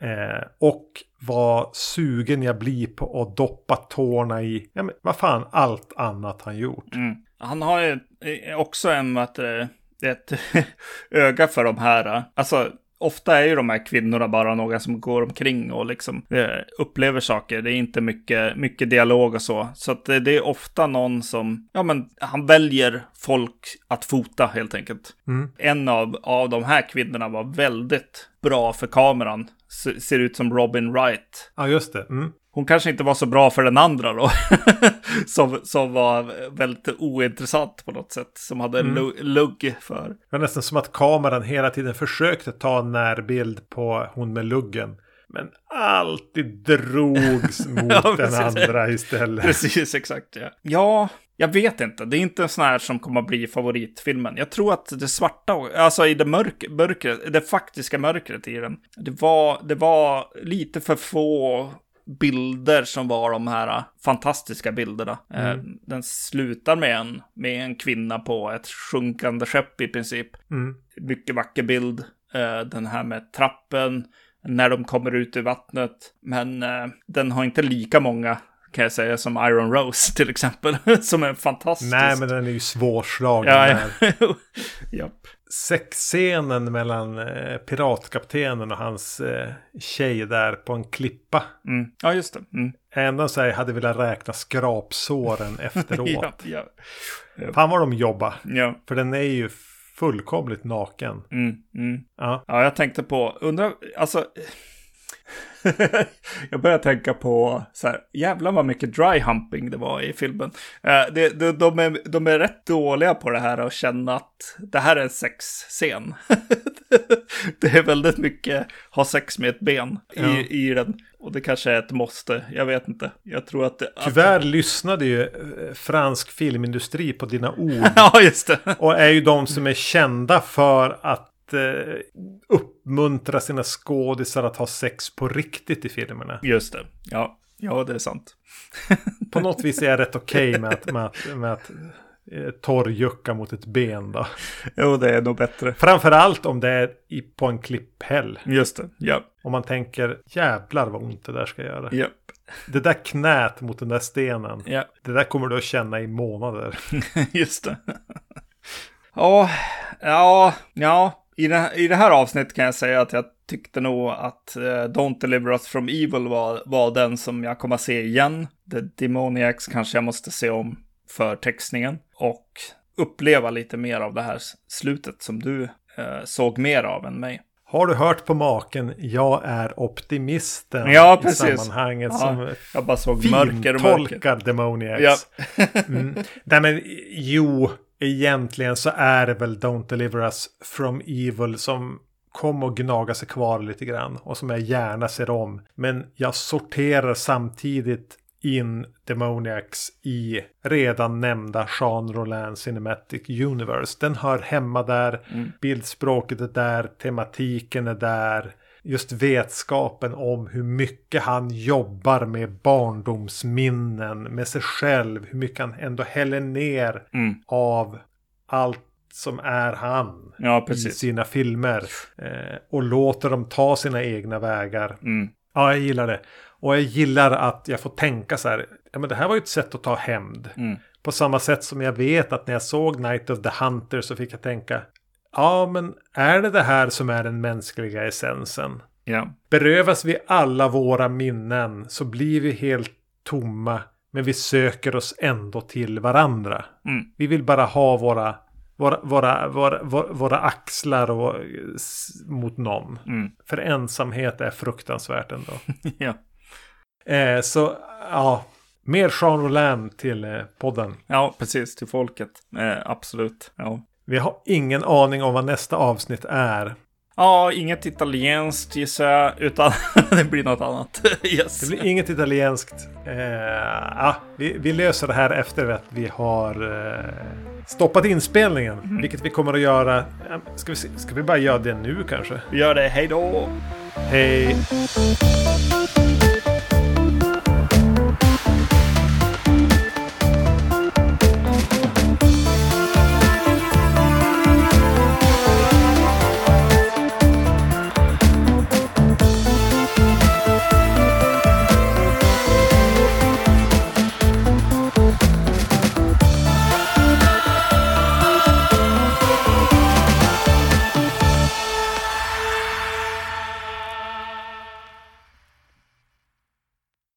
[SPEAKER 1] Eh, och vad sugen jag blir på att doppa tårna i, ja men vad fan, allt annat han gjort.
[SPEAKER 2] Mm. Han har ju eh, också en, det, ett öga för de här. Alltså, ofta är ju de här kvinnorna bara några som går omkring och liksom eh, upplever saker. Det är inte mycket, mycket dialog och så. Så att det, det är ofta någon som, ja men, han väljer folk att fota helt enkelt.
[SPEAKER 1] Mm.
[SPEAKER 2] En av, av de här kvinnorna var väldigt bra för kameran. Se- Ser ut som Robin Wright.
[SPEAKER 1] Ja, just det. Mm.
[SPEAKER 2] Hon kanske inte var så bra för den andra då. som, som var väldigt ointressant på något sätt. Som hade
[SPEAKER 1] Mm.
[SPEAKER 2] lu- lugg för.
[SPEAKER 1] Det var nästan som att kameran hela tiden försökte ta en närbild på hon med luggen. Men alltid drogs mot
[SPEAKER 2] Ja,
[SPEAKER 1] den andra istället.
[SPEAKER 2] Precis, exakt ja. Ja, jag vet inte. Det är inte en sån här som kommer att bli favoritfilmen. Jag tror att det svarta, alltså i det mörk, mörkret, det faktiska mörkret i den. Det var, det var lite för få bilder som var de här fantastiska bilderna. Eh, Den slutar med en, med en kvinna på ett sjunkande skepp i princip.
[SPEAKER 1] Mm.
[SPEAKER 2] Mycket vacker bild. Eh, Den här med trappen, när de kommer ut ur vattnet. Men eh, den har inte lika många, kan jag säga, som Iron Rose till exempel. som är fantastisk.
[SPEAKER 1] Nej, men den är ju svårslagen.
[SPEAKER 2] Ja, ja. Japp.
[SPEAKER 1] Sexscenen mellan eh, piratkaptenen och hans eh, tjej där på en klippa.
[SPEAKER 2] Mm. Ja, just det. Mm.
[SPEAKER 1] Ändå så här, hade velat räkna skrapsåren efteråt.
[SPEAKER 2] Ja, ja.
[SPEAKER 1] Fan vad de jobbar.
[SPEAKER 2] Ja.
[SPEAKER 1] För den är ju fullkomligt naken.
[SPEAKER 2] Mm. Mm.
[SPEAKER 1] Ja.
[SPEAKER 2] Ja, jag tänkte på, undrar, alltså. jag började tänka på så här, jävlar vad mycket dry humping det var i filmen. Eh, det, de, de, är, de är rätt dåliga på det här att känna att det här är en sexscen. det är väldigt mycket ha sex med ett ben i,
[SPEAKER 1] Ja.
[SPEAKER 2] i den. Och det kanske är ett måste, jag vet inte. Jag tror att det... Att,
[SPEAKER 1] Tyvärr lyssnade ju eh, fransk filmindustri på dina ord.
[SPEAKER 2] ja, just det.
[SPEAKER 1] Och är ju de som är kända för att eh, uppmuntra sina skådisar att ha sex på riktigt i filmerna.
[SPEAKER 2] Just det. Ja, ja det är sant.
[SPEAKER 1] På något vis är jag rätt okej med att, med att, med att eh, torrjucka mot ett ben då.
[SPEAKER 2] Jo, det är nog bättre.
[SPEAKER 1] Framförallt om det är i, på en klipphäll.
[SPEAKER 2] Just det. Ja,
[SPEAKER 1] Om man tänker jävlar vad ont det där ska göra.
[SPEAKER 2] ja,
[SPEAKER 1] Det där knät mot den där stenen.
[SPEAKER 2] ja.
[SPEAKER 1] Det där kommer du att känna i månader.
[SPEAKER 2] Just det. Ja, ja, ja. I det, I det här avsnittet kan jag säga att jag tyckte nog att eh, Don't Deliver Us From Evil var, var den som jag kommer att se igen. The Demoniacs kanske jag måste se om för textningen. Och uppleva lite mer av det här slutet som du eh, såg mer av än mig.
[SPEAKER 1] Har du hört på maken? Jag är optimisten
[SPEAKER 2] Ja,
[SPEAKER 1] i sammanhanget
[SPEAKER 2] Ja,
[SPEAKER 1] som
[SPEAKER 2] Jag bara såg mörker och mörker.
[SPEAKER 1] Demoniacs.
[SPEAKER 2] Ja.
[SPEAKER 1] mm. Nej men jo, egentligen så är det väl Don't Deliver Us From Evil som kom och gnaga sig kvar lite grann och som jag gärna ser om. Men jag sorterar samtidigt in Demoniacs i redan nämnda Jean Rollin Cinematic Universe. Den hör hemma där, bildspråket är där, tematiken är där. Just vetskapen om hur mycket han jobbar med barndomsminnen, med sig själv, hur mycket han ändå häller ner
[SPEAKER 2] Mm.
[SPEAKER 1] av allt som är han
[SPEAKER 2] Ja,
[SPEAKER 1] i sina filmer. Eh, och låter dem ta sina egna vägar.
[SPEAKER 2] Mm.
[SPEAKER 1] Ja, jag gillar det. Och jag gillar att jag får tänka så här. ja, men det här var ju ett sätt att ta hämnd.
[SPEAKER 2] Mm.
[SPEAKER 1] På samma sätt som jag vet att när jag såg Night of the Hunter så fick jag tänka. Ja, men är det det här som är den mänskliga essensen?
[SPEAKER 2] Ja.
[SPEAKER 1] Berövas vi alla våra minnen så blir vi helt tomma. Men vi söker oss ändå till varandra.
[SPEAKER 2] Mm.
[SPEAKER 1] Vi vill bara ha våra, våra, våra, våra, våra, axlar och, s- mot någon.
[SPEAKER 2] Mm.
[SPEAKER 1] För ensamhet är fruktansvärt ändå.
[SPEAKER 2] ja.
[SPEAKER 1] eh, så ja, mer Jean Rollin till eh, podden.
[SPEAKER 2] Ja, precis. Till folket. Eh, absolut. Ja.
[SPEAKER 1] Vi har ingen aning om vad nästa avsnitt är.
[SPEAKER 2] Ja, inget italienskt gissar jag, utan det blir något annat. yes.
[SPEAKER 1] Det blir inget italienskt. Eh, ja, vi, vi löser det här efter att vi har eh, stoppat inspelningen. Vilket vi kommer att göra. Ska vi, ska vi bara göra det nu kanske?
[SPEAKER 2] Vi gör det. Hej då!
[SPEAKER 1] Hej!